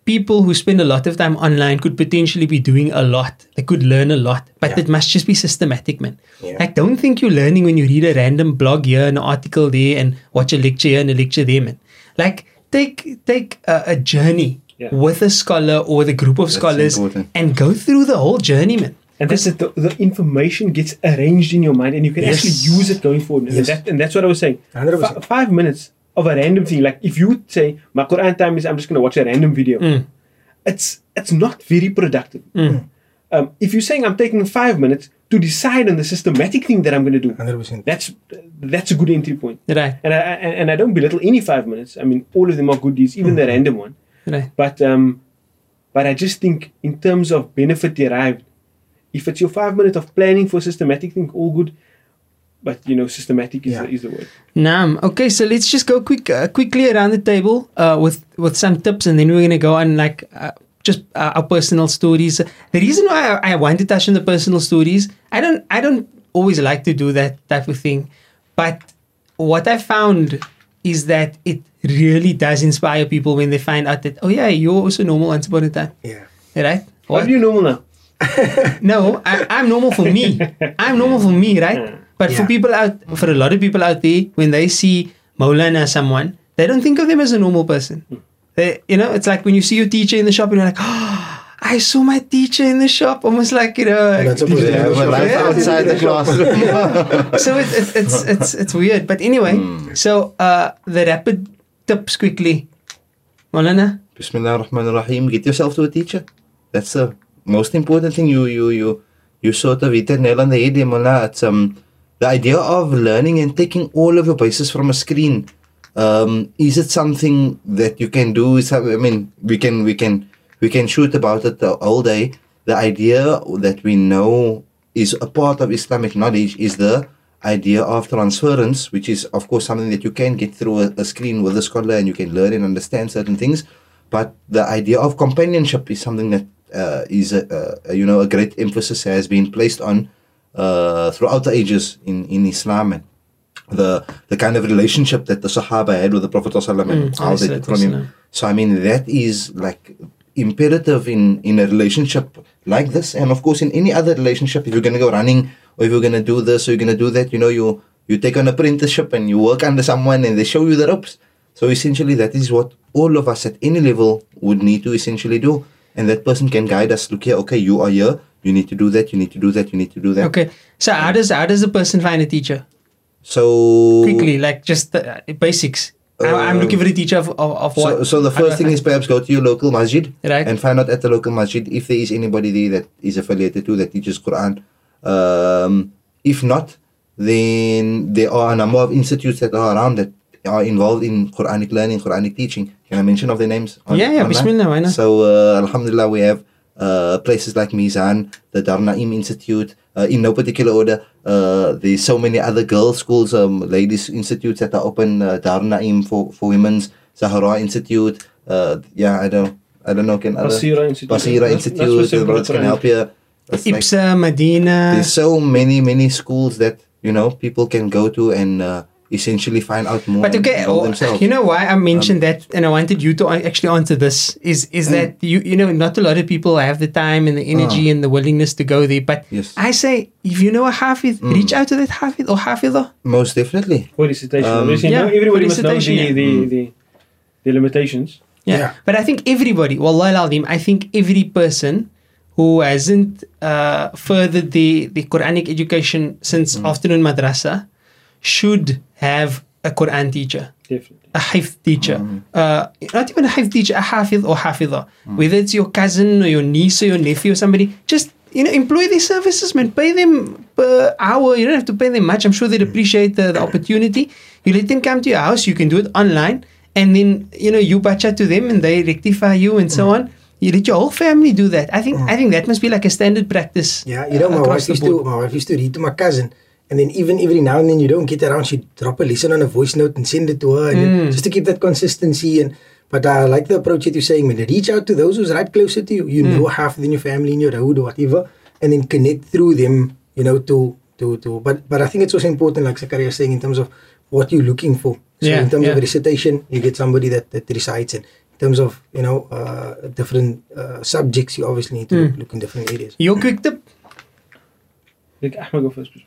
people who spend a lot of time online could potentially be doing a lot. They could learn a lot, but Yeah. it must just be systematic, man. Yeah. Like, don't think you're learning when you read a random blog here, an article there, and watch a lecture here and a lecture there, man. Like, take take a, a journey Yeah. with a scholar or with a group of That's scholars important. and go through the whole journey, man. And that's it. The, the information gets arranged in your mind, and you can Yes. actually use it going forward. And, Yes. that, and that's what I was saying. 100%. Five minutes of a random thing. Like if you would say, "My Quran time is," I'm just going to watch a random video. Mm. It's it's not very productive. Um, if you're saying I'm taking five minutes to decide on the systematic thing that I'm going to do, 100%. that's that's a good entry point. Right, And I, I and I don't belittle any five minutes. I mean, all of them are good deeds, even the random one. right. But um, but I just think in terms of benefit derived, if it's your five minutes of planning for systematic thing, all good. but you know, systematic is, Yeah. the, is the word. Nam. Okay, so let's just go quick, uh, quickly around the table uh, with with some tips, and then we're gonna go on like uh, just uh, our personal stories. The reason why I, I want to touch on the personal stories, I don't, I don't always like to do that type of thing, but what I found is that it really does inspire people when they find out that oh yeah, you're also normal once upon a time, Yeah. right? What are you normal now? No, I, I'm normal for me. I'm normal for me, right? But for people out, for a lot of people out there, when they see Maulana someone, they don't think of them as a normal person. Hmm. They, you know, it's like when you see your teacher in the shop and you're like, oh, I saw my teacher in the shop, almost like you know. You're not Yeah, have but a life Yeah. outside the classroom. so it, it, it's it's it's weird. But anyway, hmm. so uh, the rapid tips quickly, Maulana. Bismillah ar-Rahman ar-Rahim. Get yourself to a teacher. That's the most important thing. You you you you sort of hit the nail on the head, there, Mullah. It's um the idea of learning and taking all of your bases from a screen. Um, is it something that you can do? Is I mean, we can we can we can shoot about it all day. The idea that we know is a part of Islamic knowledge is the idea of transference, which is of course something that you can get through a, a screen with a scholar and you can learn and understand certain things. But the idea of companionship is something that uh, is a, a you know a great emphasis has been placed on uh, throughout the ages in in Islam and the the kind of relationship that the Sahaba had with the Prophet ﷺ and Mm, how they took from him. So I mean that is like imperative in in a relationship like this, and of course in any other relationship. If you're gonna go running, or if you're gonna do this, or you're gonna do that, you know, you you take an apprenticeship and you work under someone, and they show you the ropes. So essentially, that is what all of us at any level would need to essentially do, and that person can guide us. Look here, okay, you are here. You need to do that. You need to do that. You need to do that. Okay, so how does how does the person find a teacher So quickly? Like just the uh, basics. I- I'm looking for a teacher of, of, of what? So, so the how do I first thing is perhaps go to your local masjid Right. and find out at the local masjid if there is anybody there that is affiliated to that teaches Quran. Um, if not, then there are a number of institutes that are around that are involved in Quranic learning, Quranic teaching. Can I mention of their names? on- Yeah, yeah, online? Bismillah, why not? So, uh, Alhamdulillah, we have uh, places like Mizan, the Dar Naim Institute, uh, in no particular order. Uh, there's so many other girls' schools, um, ladies' institutes that are open. Uh, Dar Naim for, for women's, Zahra Institute. Uh, yeah, I don't, I don't know. Can other Basira Institute. Basira That's- that's Institute, what's the brothers can help you. It's like- Ipsa, Medina. there's so many, many schools that you know people can go to and uh, essentially find out more But okay, about oh, themselves. you know why I mentioned that, and I wanted you to actually answer this is is Mm. that you you know not a lot of people have the time and the energy and the willingness to go there. But Ah. Yes. I say if you know a hafid, Mm. reach out to that hafid or hafidah. Most definitely. For recitation. Um, yeah, now everybody must know the, yeah. the, the, the limitations. Yeah. Yeah. But I think everybody, Wallah al-Azim, I think every person who hasn't uh, furthered the, the Quranic education since Mm. afternoon madrasa should have a Quran teacher. Definitely. a hifz teacher. Mm. Uh, not even a hifz teacher, a hafiz or hafiza. Mm. Whether it's your cousin or your niece or your nephew or somebody, just you know, employ their services, man. Pay them per hour. You don't have to pay them much. I'm sure they'd appreciate the, the opportunity. You let them come to your house. You can do it online, and then you know you bacha to them, and they rectify you and Mm. so on. You let your whole family do that. I think I think that must be like a standard practice. Yeah, you know, uh, my wife used to my wife used to read to my cousin, and then even every now and then you don't get around, she drop a lesson on a voice note and send it to her, and Mm. just to keep that consistency. And but I like the approach that you're saying, man. Reach out to those who's right closer to you. You Mm. know half of in your family, in your road or whatever, and then connect through them. You know to to to. But but I think it's also important, like Zakaria is saying, in terms of what you're looking for. So Yeah, in terms yeah. of recitation, you get somebody that that recites it. In terms of you know uh, different uh, subjects, you obviously need to Mm. look, look in different areas. Your quick tip. Like Ahmed go first, please.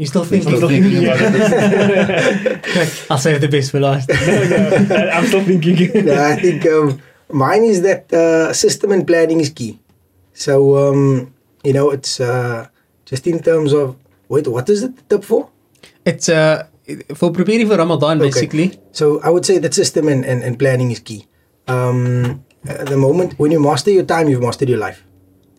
Man. You still thinking? Still thinking about it. I'll save the best for last. I'm still thinking. yeah, I think um, mine is that uh, system and planning is key. So um, you know, it's uh, just in terms of wait, what is it the tip for? It's uh for preparing for Ramadan Okay. basically. So I would say that system and, and, and planning is key. Um, at the moment when you master your time, you've mastered your life,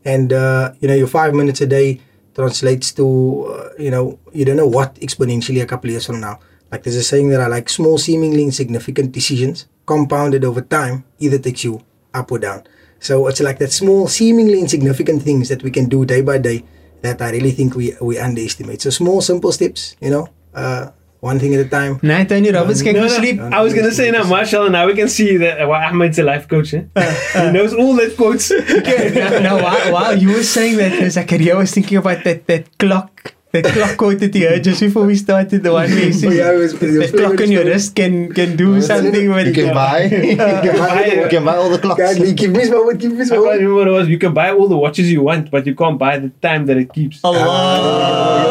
and uh, you know your five minutes a day translates to uh, you know you don't know what exponentially a couple years from now. Like there's a saying that I like: small, seemingly insignificant decisions compounded over time either takes you up or down. So it's like that small, seemingly insignificant things that we can do day by day that I really think we we underestimate. So small, simple steps, you know, uh, one thing at a time. Nah, Tony Robbins can No, go no, sleep. I was gonna say now, Marshall, now we can see that why Ahmed's a life coach. Eh? he knows all that quotes. Okay, now, now while, while you were saying that, uh, Zakaria was thinking about that, that clock, The clock quote that he heard just before we started, the one where he says, Oh, yeah, it was- it was that clock on your wrist can, can do something with You can buy. you can buy, you can buy all the clocks. Kindly give me this moment, give me this I can't remember what it was. You can buy all the watches you want, but you can't buy the time that it keeps. Allah.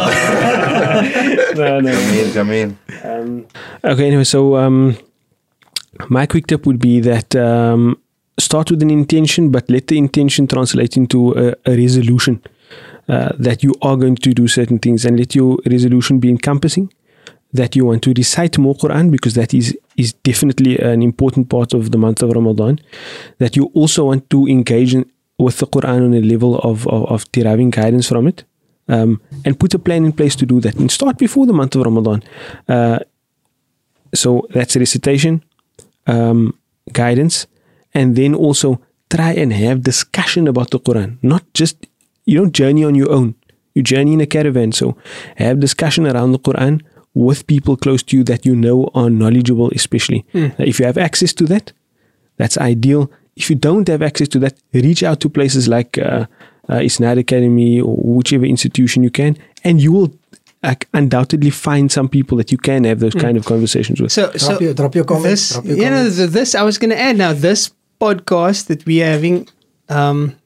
no, no. Jameen, Jameen. Um, okay, anyway, so um, my quick tip would be that um, start with an intention, but let the intention translate into a, a resolution uh, that you are going to do certain things, and let your resolution be encompassing. That you want to recite more Quran because that is is definitely an important part of the month of Ramadan. That you also want to engage in, with the Quran on a level of of, of deriving guidance from it, um, and put a plan in place to do that. And start before the month of Ramadan. Uh, so that's recitation, um, guidance, and then also try and have discussion about the Quran. Not just you don't journey on your own. You journey in a caravan. So have discussion around the Quran with people close to you that you know are knowledgeable, especially. If you have access to that, that's ideal. If you don't have access to that, reach out to places like uh, uh, Isnad Academy or whichever institution you can, and you will uh, undoubtedly find some people that you can have those kind of conversations with. So, so your- drop your comments, This, drop your you know, comments. th- this I was going to add now. This podcast that we are having um,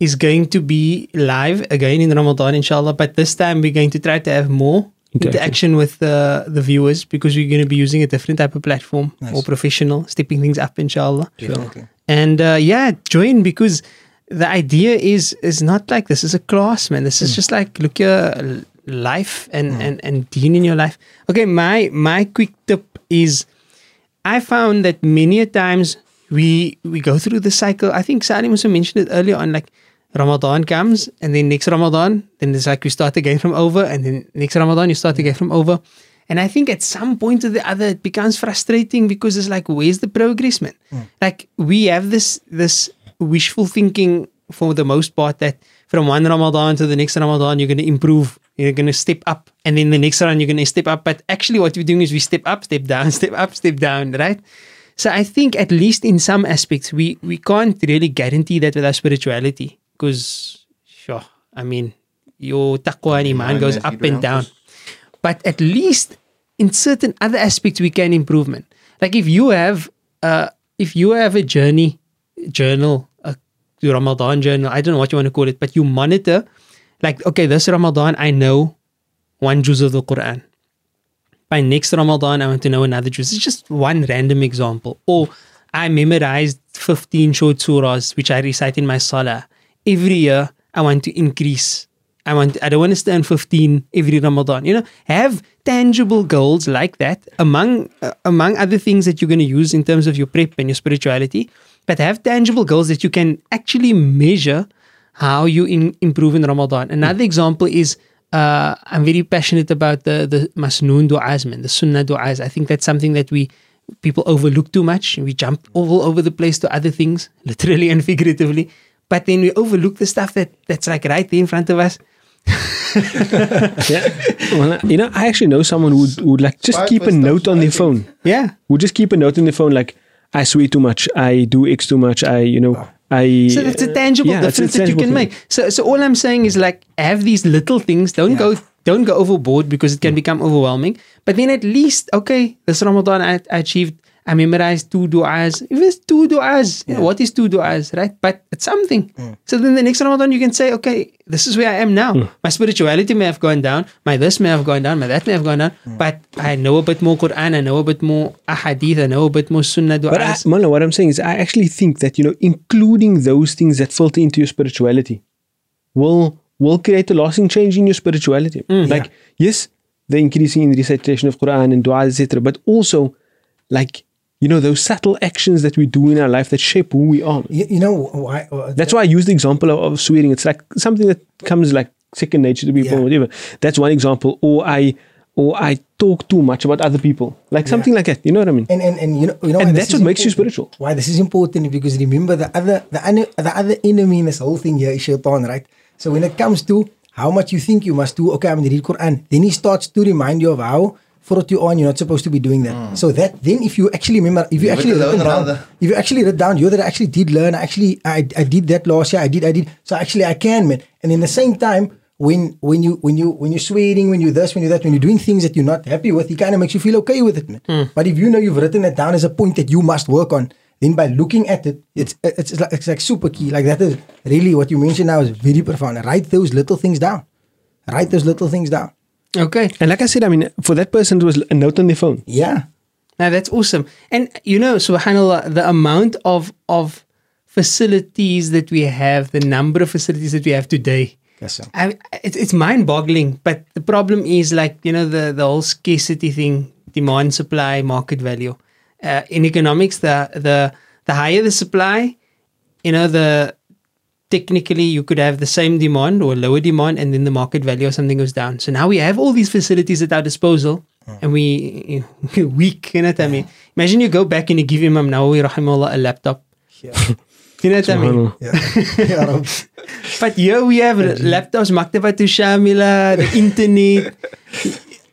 is going to be live again in Ramadan, inshallah. But this time we're going to try to have more Interaction. interaction with the the viewers because we're going to be using a different type of platform, more professional, stepping things up, inshallah. Definitely. And uh, yeah, join because the idea is is not like this is a class, man. This is hmm. just like look your life and hmm. and and deen in your life. Okay, my my quick tip is I found that many a times we we go through the cycle. I think Salim also mentioned it earlier on, like Ramadan comes and then next Ramadan, then it's like we start again from over, and then next Ramadan you start again hmm. from over. And I think at some point or the other it becomes frustrating because it's like, where's the progress, man? Like we have this this wishful thinking for the most part that from one Ramadan to the next Ramadan you're gonna improve, you're gonna step up, and then the next Ramadan you're gonna step up. But actually what we're doing is we step up, step down, step up, step down, right? So I think at least in some aspects we we can't really guarantee that with our spirituality because sure, I mean your taqwa and iman Iman goes up and down. But at least in certain other aspects we can improvement. Like if you have uh if you have a journey journal, a Ramadan journal, I don't know what you want to call it, but you monitor like okay, this Ramadan I know one juz of the Quran by next Ramadan, I want to know another juz. It's just one random example. Or I memorized 15 short surahs, which I recite in my salah. Every year, I want to increase. I want. I don't want to stand 15 every Ramadan. You know, have tangible goals like that among uh, among other things that you're going to use in terms of your prep and your spirituality. But have tangible goals that you can actually measure how you in, improve in Ramadan. Another example is uh, I'm very passionate about the the masnoon du'as, man, the sunnah du'as. I think that's something that we people overlook too much. We jump all over the place to other things, literally and figuratively. But then we overlook the stuff that that's like right there in front of us. yeah. Well, you know, I actually know someone who would, would like just Five keep a note on their phone. Yeah. Would just keep a note on their phone like, I swear too much. I do X too much. I, you know, I. So that's a tangible yeah, it's a difference that you can thing. make. So so all I'm saying is like have these little things. Don't go don't go overboard because it can become overwhelming. But then at least okay, this Ramadan I, I achieved. I memorized two du'as. If it's two du'as, know, what is two du'as, right? But it's something. So then the next Ramadan you can say, okay, this is where I am now. Hmm. My spirituality may have gone down, my this may have gone down, my that may have gone down, hmm. but I know a bit more Quran, I know a bit more ahadith, I know a bit more sunnah du'as. But I, Mala, what I'm saying is, I actually think that you know, including those things that filter into your spirituality, will will create a lasting change in your spirituality. Hmm. like, yes, the increasing in recitation of Quran and dua, etc., but also, like, you know, those subtle actions that we do in our life that shape who we are. You, you know why? Uh, That's why I use the example of, of swearing. It's like something that comes like second nature to people, Yeah. whatever. That's one example. Or I, or I talk too much about other people, like something like that. You know what I mean? and, and and you know you know And that's what makes you spiritual. Why this is important because remember the other the other the other enemy in this whole thing here is shaitan, right? So when it comes to how much you think you must do. Okay, I'm to read Quran. Then he starts to remind you of how further you on, you're not supposed to be doing that. So that then, if you actually remember, if you Leave actually written down, rather. if you actually write down, you that I actually did learn. I actually, I, I did that last year. I did, I did. So actually, I can, man. And in the same time, when when you when you when you're sweating, when you're this, when you're that, when you're doing things that you're not happy with, it kind of makes you feel okay with it, man. Hmm. But if you know you've written it down as a point that you must work on, then by looking at it, it's it's, it's like it's like super key. Like that is really what you mentioned now is very profound. Write those little things down. Write those little things down. Okay. And like I said, I mean, for that person, it was a note on their phone. Yeah. Now that's awesome. And you know, subhanAllah, the amount of of facilities that we have, the number of facilities that we have today. Yes, sir. I, it's it's mind boggling. But the problem is like, you know, the, the whole scarcity thing, demand, supply, market value. Uh, in economics, the the the higher the supply, you know, the technically you could have the same demand or lower demand and then the market value or something goes down. So now we have all these facilities at our disposal and we we're weak, you know what I mean? Imagine you go back and you give Imam Nawawi rahimahullah a laptop. You know what I mean? Yeah. yeah But here we have laptops, Maktabatu Shamila, the internet.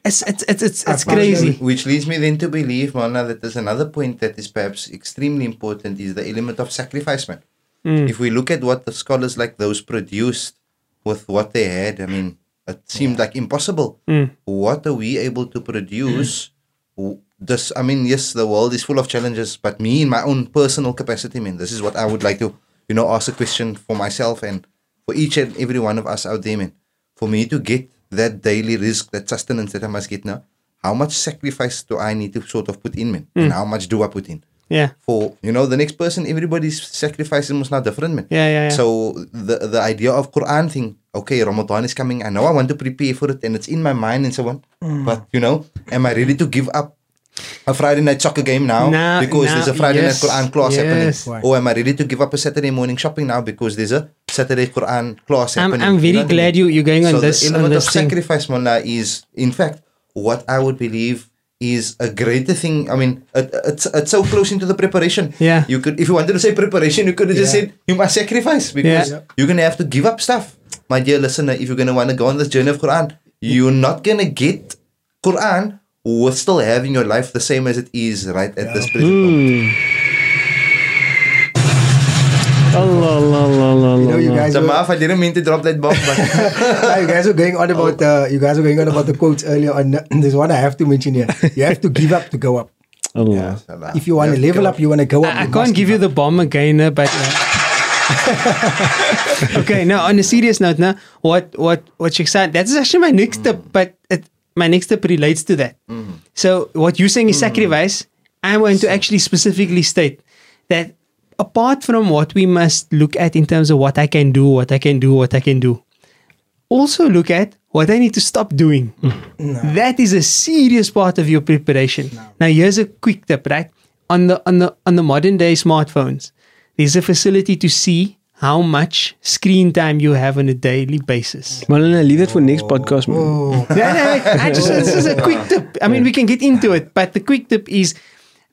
It's it's it's it's, it's crazy. Which leads me then to believe, Mana, that there's another point that is perhaps extremely important is the element of sacrifice, man. Mm. If we look at what the scholars like those produced with what they had, I mean, it seemed like impossible. Mm. What are we able to produce? W- This, I mean, yes, the world is full of challenges, but me in my own personal capacity, I mean, this is what I would like to, you know, ask a question for myself and for each and every one of us out there, man. For me to get that daily rizq, that sustenance that I must get now, how much sacrifice do I need to sort of put in, man? And mm. how much do I put in? Yeah. For, you know, the next person, everybody's sacrifice is not different, man. Yeah, yeah, yeah. So the the idea of Quran thing, okay, Ramadan is coming. I know I want to prepare for it and it's in my mind and so on. Mm. But you know, am I ready to give up a Friday night soccer game now Now- because there's a Friday yes, night Quran class happening? yes. Right. Or am I ready to give up a Saturday morning shopping now because there's a Saturday Quran class I'm happening? I'm very know what I glad mean? you you're going on so this the on element this of thing. sacrifice, Mullah, is in fact what I would believe is a greater thing. I mean, it, it's it's so close into the preparation. Yeah. You could, if you wanted to say preparation, you could have just Yeah. said you must sacrifice because Yeah. you're gonna have to give up stuff. My dear listener, if you're gonna want to go on this journey of Quran, you're not gonna get Quran with still having your life the same as it is right at this present moment. Allah, Allah, Allah, Allah, You know, you guys So, were, Maaf, I didn't mean to drop that bomb, but Now you guys were going on about uh, you guys were going on about the quotes earlier on. There's one I have to mention here. You have to give up to go up. Allah. If you want to level up, you want to go up. I, I can't must give you the bomb again, uh, but uh, okay. Now, on a serious note, now what what what Sheikh said that's actually my next step, but it, my next step relates to that. So what you're saying is sacrifice. I want to actually specifically state that apart from what we must look at in terms of what I can do, what I can do, what I can do, also look at what I need to stop doing. Hmm. That is a serious part of your preparation. Now here's a quick tip, right? On the on the on the modern day smartphones, there's a facility to see how much screen time you have on a daily basis. Malana, leave that for next podcast, man. Oh, No, no, I just, this is a quick tip. I mean, we can get into it, but the quick tip is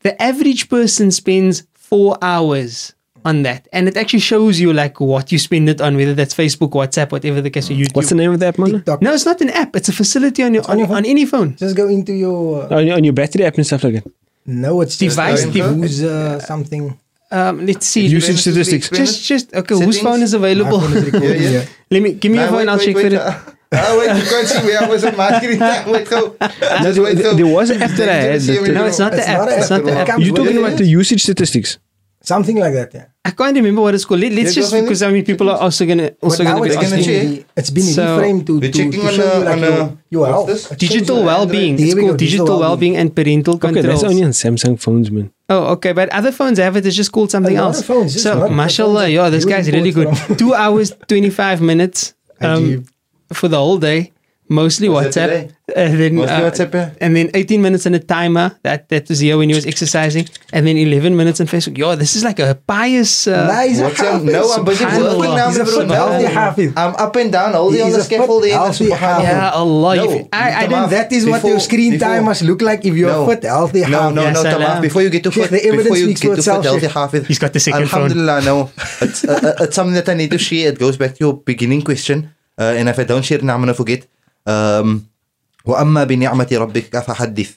the average person spends four hours on that, and it actually shows you like what you spend it on, whether that's Facebook, WhatsApp, whatever the case, or YouTube. What's the name of that, man? TikTok. No, it's not an app. It's a facility on your on, on your on, any phone. Just go into your uh, On your, on your battery app and stuff like that. no, it's just Device, uh, dev- something. Um, let's see. Usage statistics. Just, just okay. Whose phone is available? Phone is Yeah, yeah. Let me give me your Nah, phone. I'll check for it. wait, you can't see where I was on my. Wait, go. Just wait, there- go. there was an app that I had that- No, it's not the It's app. not It's not the It app. You're talking about the usage statistics. Something like that. Yeah. I can't remember what it's called. Let, let's just because I mean people are also gonna also gonna be it's, gonna been, asking. check. it's been So- reframed to, to, checking to on show a- you like on your, your health. this? It shows Digital well-being. It's called digital well-being and parental Okay, controls. that's only on Samsung phones, man. Oh, okay, but other phones have it. It's just called something else. phones, so, mashallah, phones yeah, that this guy's really good. Two hours, twenty-five minutes um, Ajib. For the whole day. Mostly Was WhatsApp, and then Mostly uh, WhatsApp, yeah. and then eighteen minutes on a timer. That that was here when he was exercising, and then eleven minutes on Facebook. Yo, this is like a pious. Uh, Nah, he's a What's. No, I'm busy working now, He's a bro. fit, healthy hafiz. I'm up and down, holding on the a fit, scaffolding. healthy hafiz. Yeah, Allah. No, If- I, I Tamam. don't. That is what your screen before- time must look like if you're No. fit, healthy, No, hafiz. no, Yeah, no, salam. Tamam. Before you get to Sheikh, fit, the evidence before you speaks get for to itself, fit, healthy Sheikh. Hafiz. He's got the second phone. Alhamdulillah, no. It's, uh, uh, it's something that I need to share. It goes back to your beginning question Uh, and if I don't share it now, I'm going to forget. Um, وَأَمَّا بِنِعْمَةِ رَبِّكَ فَحَدِّث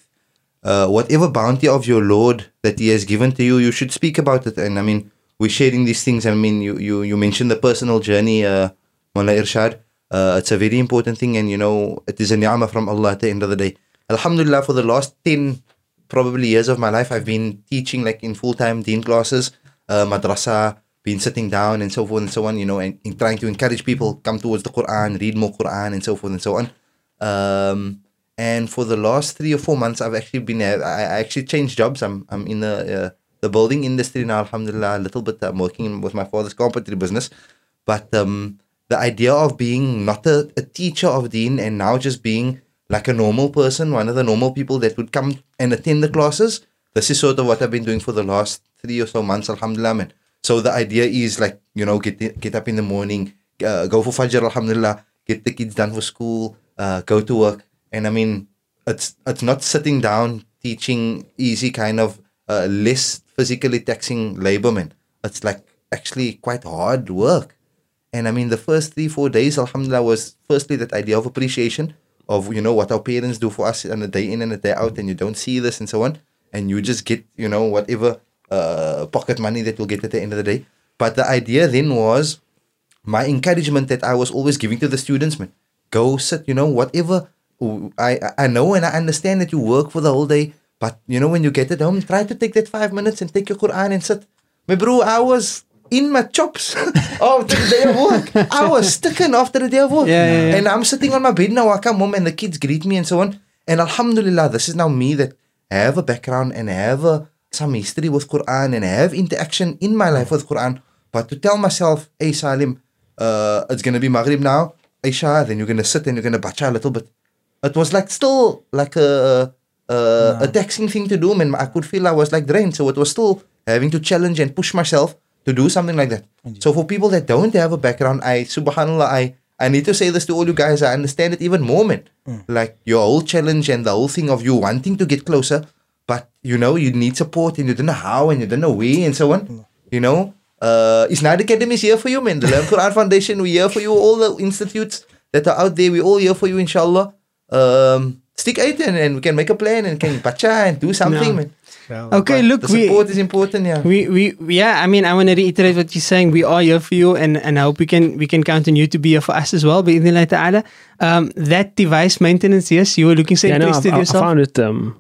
uh, Whatever bounty of your Lord that He has given to you, you should speak about it. And I mean, we're sharing these things. I mean, you, you, you mentioned the personal journey, uh, Mullah Irshad. Uh, it's a very important thing, and you know, it is a ni'mah from Allah at the end of the day. Alhamdulillah, for the last 10 probably years of my life, I've been teaching like in full time deen classes, uh, madrasa, been sitting down and so forth and so on, you know, and, and trying to encourage people come towards the Quran, read more Quran, and so forth and so on. Um, and for the last three or four months, I've actually been, I, I actually changed jobs. I'm, I'm in the, uh, the building industry now, alhamdulillah, a little bit. I'm working with my father's carpentry business. But um, the idea of being not a, a teacher of deen and now just being like a normal person, one of the normal people that would come and attend the classes. This is sort of what I've been doing for the last three or so months, alhamdulillah. Man. So the idea is like, you know, get get up in the morning, uh, go for Fajr, alhamdulillah, get the kids done for school, uh, go to work. And I mean, it's it's not sitting down teaching easy kind of uh, less physically taxing labor, man. It's like actually quite hard work. And I mean, the first three, four days, alhamdulillah, was firstly that idea of appreciation of, you know, what our parents do for us on a day in and a day out, and you don't see this and so on. And you just get, you know, whatever uh, pocket money that you'll get at the end of the day. But the idea then was my encouragement that I was always giving to the students, man. Go sit, you know, whatever. I, I know and I understand that you work for the whole day, but you know, when you get at home, try to take that five minutes and take your Quran and sit. My bro, I was in my chops after the day of work. I was sticking after the day of work. Yeah, yeah, yeah. And I'm sitting on my bed now. I come home and the kids greet me and so on. And Alhamdulillah, this is now me that have a background and have a, some history with Quran and I have interaction in my life with Quran. But to tell myself, hey Salim, uh, it's gonna be Maghrib now, Aisha, then you're gonna sit and you're gonna bacha a little bit. It was like still like a a, a taxing thing to do, man. I could feel I was like drained, so it was still having to challenge and push myself to do something like that. So for people that don't have a background, I subhanallah, I I need to say this to all you guys. I understand it even more, man. Like your whole challenge and the whole thing of you wanting to get closer, you know you need support and you don't know how and you don't know where and so on. You know, uh, Isnad Academy is here for you, man. The Learn Quran Foundation, we're here for you. All the institutes that are out there, we're all here for you, inshallah. Um, stick it, and, and we can make a plan and can bacha and do something, Yeah. man. Okay, But look, the we, support is important, yeah. we, we, yeah. I mean, I want to reiterate what you're saying. We are here for you, and, and I hope we can we can count on you to be here for us as well. But ta'ala, um, that device maintenance, yes, you were looking so Yeah, no, I, interested I, I yourself, found it. Um,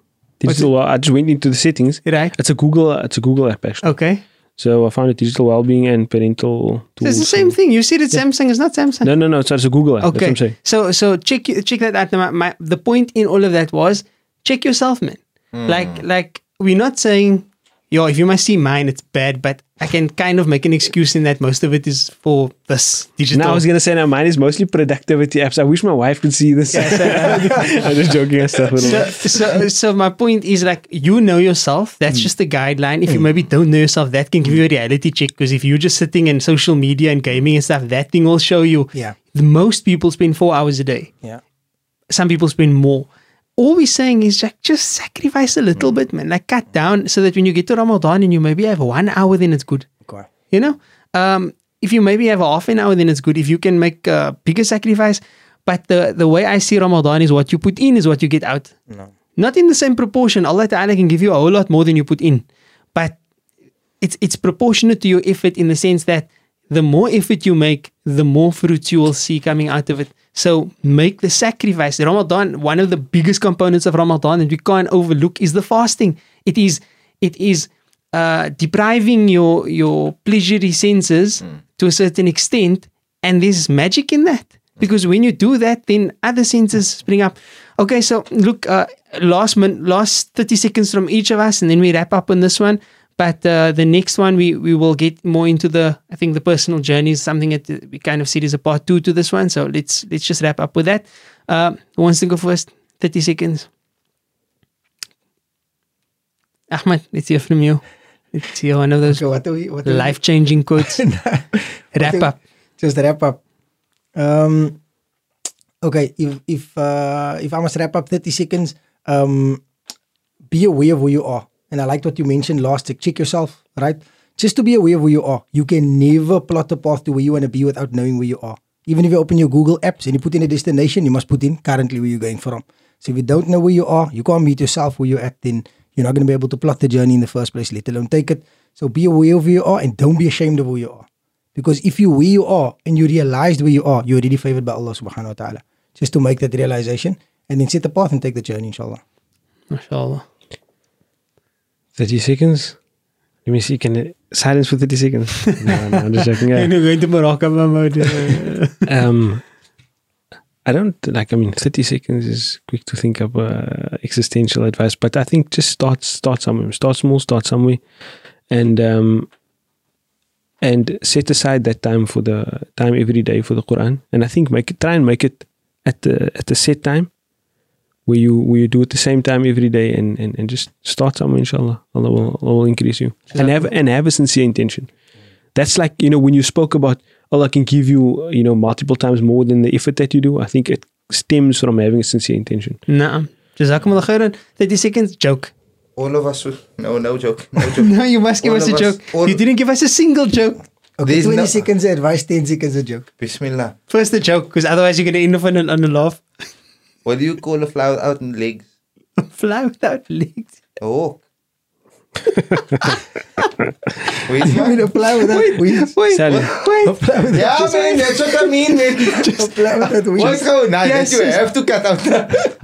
digital. I just went into the settings. right? It's a Google. It's a Google app actually. Okay, So I found it digital well-being and parental so it's the same thing. You said it's Samsung. It's not Samsung. No, no, no. So it's a Google app. That's what Okay. I'm. So so check check that out. My, my, the point in all of that was check yourself, man. Hmm. Like like we're not saying yo if you must see mine it's bad, but I can kind of make an excuse in that most of it is for this digital. No, I was gonna say now mine is mostly productivity apps. I wish my wife could see this. I'm just joking and stuff. so, so, so my point is like you know yourself. That's hmm. just a guideline. If you hmm. maybe don't know yourself, that can give you a reality check. Because if you're just sitting in social media and gaming and stuff, that thing will show you. Yeah. The most people spend four hours a day. Yeah. some people spend more. All we're saying is like just sacrifice a little bit, man. Like cut down so that when you get to Ramadan and you maybe have one hour, then it's good. Okay. You know, um, if you maybe have a half an hour, then it's good. If you can make a bigger sacrifice, but the the way I see Ramadan is what you put in is what you get out. No. Not in the same proportion. Allah Taala can give you a whole lot more than you put in, but it's it's proportionate to your effort in the sense that the more effort you make, the more fruits you will see coming out of it. So make the sacrifice. Ramadan, one of the biggest components of Ramadan that we can't overlook is the fasting. It is it is uh, depriving your your pleasury senses to a certain extent, and there's magic in that. Because when you do that, then other senses spring up. Okay, so look, uh, last min- last thirty seconds from each of us, and then we wrap up on this one. But uh, the next one, we we will get more into the. I think the personal journey is something that we kind of see as a part two to this one. So let's let's just wrap up with that. Uh, who wants to go first? Thirty seconds. Ahmed, let's hear from you. Let's hear one of those do we what do life changing quotes. wrap think- up. just wrap up. Um, okay, if if uh, if I must wrap up thirty seconds, um, be aware of who you are. And I liked what you mentioned last. To check yourself, right? Just to be aware of who you are. You can never plot a path to where you want to be without knowing where you are. Even if you open your Google apps and you put in a destination, you must put in currently where you're going from. So if you don't know where you are, you can't meet yourself where you're at, then you're not going to be able to plot the journey in the first place, let alone take it. So be aware of where you are and don't be ashamed of where you are. Because if you where you are and you realized where you are, you're already favored by Allah subhanahu wa ta'ala. Just to make that realization and then set the path and take the journey, inshallah. MashaAllah. 30 seconds. Let me see. Can it, silence for 30 seconds? no, no, I'm just joking. Yeah. going to Morocco mode. Um, I don't like. I mean, 30 seconds is quick to think of uh, existential advice, but I think just start start somewhere. Start small. Start somewhere, and um, and set aside that time for the time every day for the Quran. And I think make it try and make it at the at the set time where you where you do it the same time every day and, and, and just start somewhere inshallah Allah will, Allah will increase you and have and have a sincere intention that's like you know when you spoke about Allah can give you you know multiple times more than the effort that you do I think it stems from having a sincere intention Naam. Jazakumullah khairan. 30 seconds. Joke. All of us, would- no, no joke, no joke. No, you must give All us a of us- joke. all- You didn't give us a single joke. Okay, There's 20 no- seconds advice, 10 seconds a joke. Bismillah. First the joke, because otherwise you're going to end up on a, on a laugh. What do you call a flower out in legs? Fly without legs. Oh. Wait, You mean a fly without wings? Wait, Sally. wait. A fly without, Yeah, man, that's what I mean, man. just, a fly without wings. What's going on? Yes, Yes, you yes. have to cut out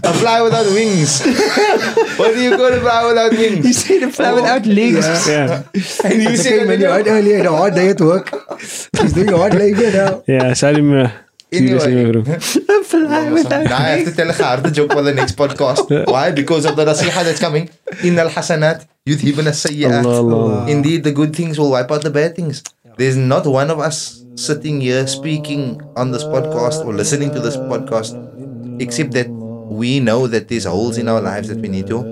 a fly without wings. what do you call a fly without wings? You wings? said a fly without legs. yeah And you It's say okay, man. You that earlier, had a hard day at work. He's doing hard labor now. yeah Salim uh, seriously Anyway. bro. A fly without Now I have to tell a hard joke for the next podcast. Why? Because of the nasiha that's coming. In al hasanat, yudhibun as Allah, Allah. Indeed, the good things will wipe out the bad things. There's not one of us sitting here speaking on this podcast or listening to this podcast, except that we know that there's holes in our lives that we need to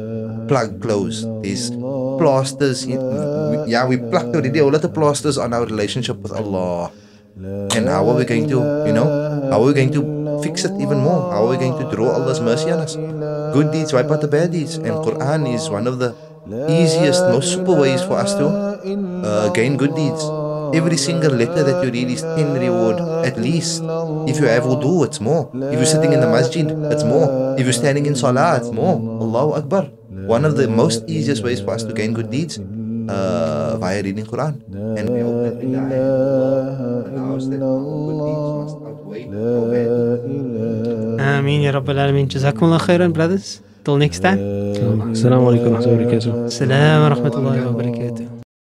plug close. There's plasters. In, we- yeah, we plugged already all of the plasters on our relationship with Allah. And how are we going to, you know, how are we going to fix it even more? How are we going to draw Allah's mercy on us? Good deeds wipe out the bad deeds. And Quran is one of the easiest, most super ways for us to uh, gain good deeds. Every single letter that you read is 10 reward, at least. If you have wudu, it's more. If you're sitting in the masjid, it's more. If you're standing in salah, it's more. Allahu Akbar. One of the most easiest ways for us to gain good deeds uh, via reading Quran. And we hope that we die. allows that good deeds must outweigh our bad deeds. Ameen, Ya Rabbil Alameen. Jazakumullah khairan, brothers. Till next time. Assalamu alaikum wa rahmatullahi wa barakatuh Assalamu wa rahmatullahi wa barakatuh.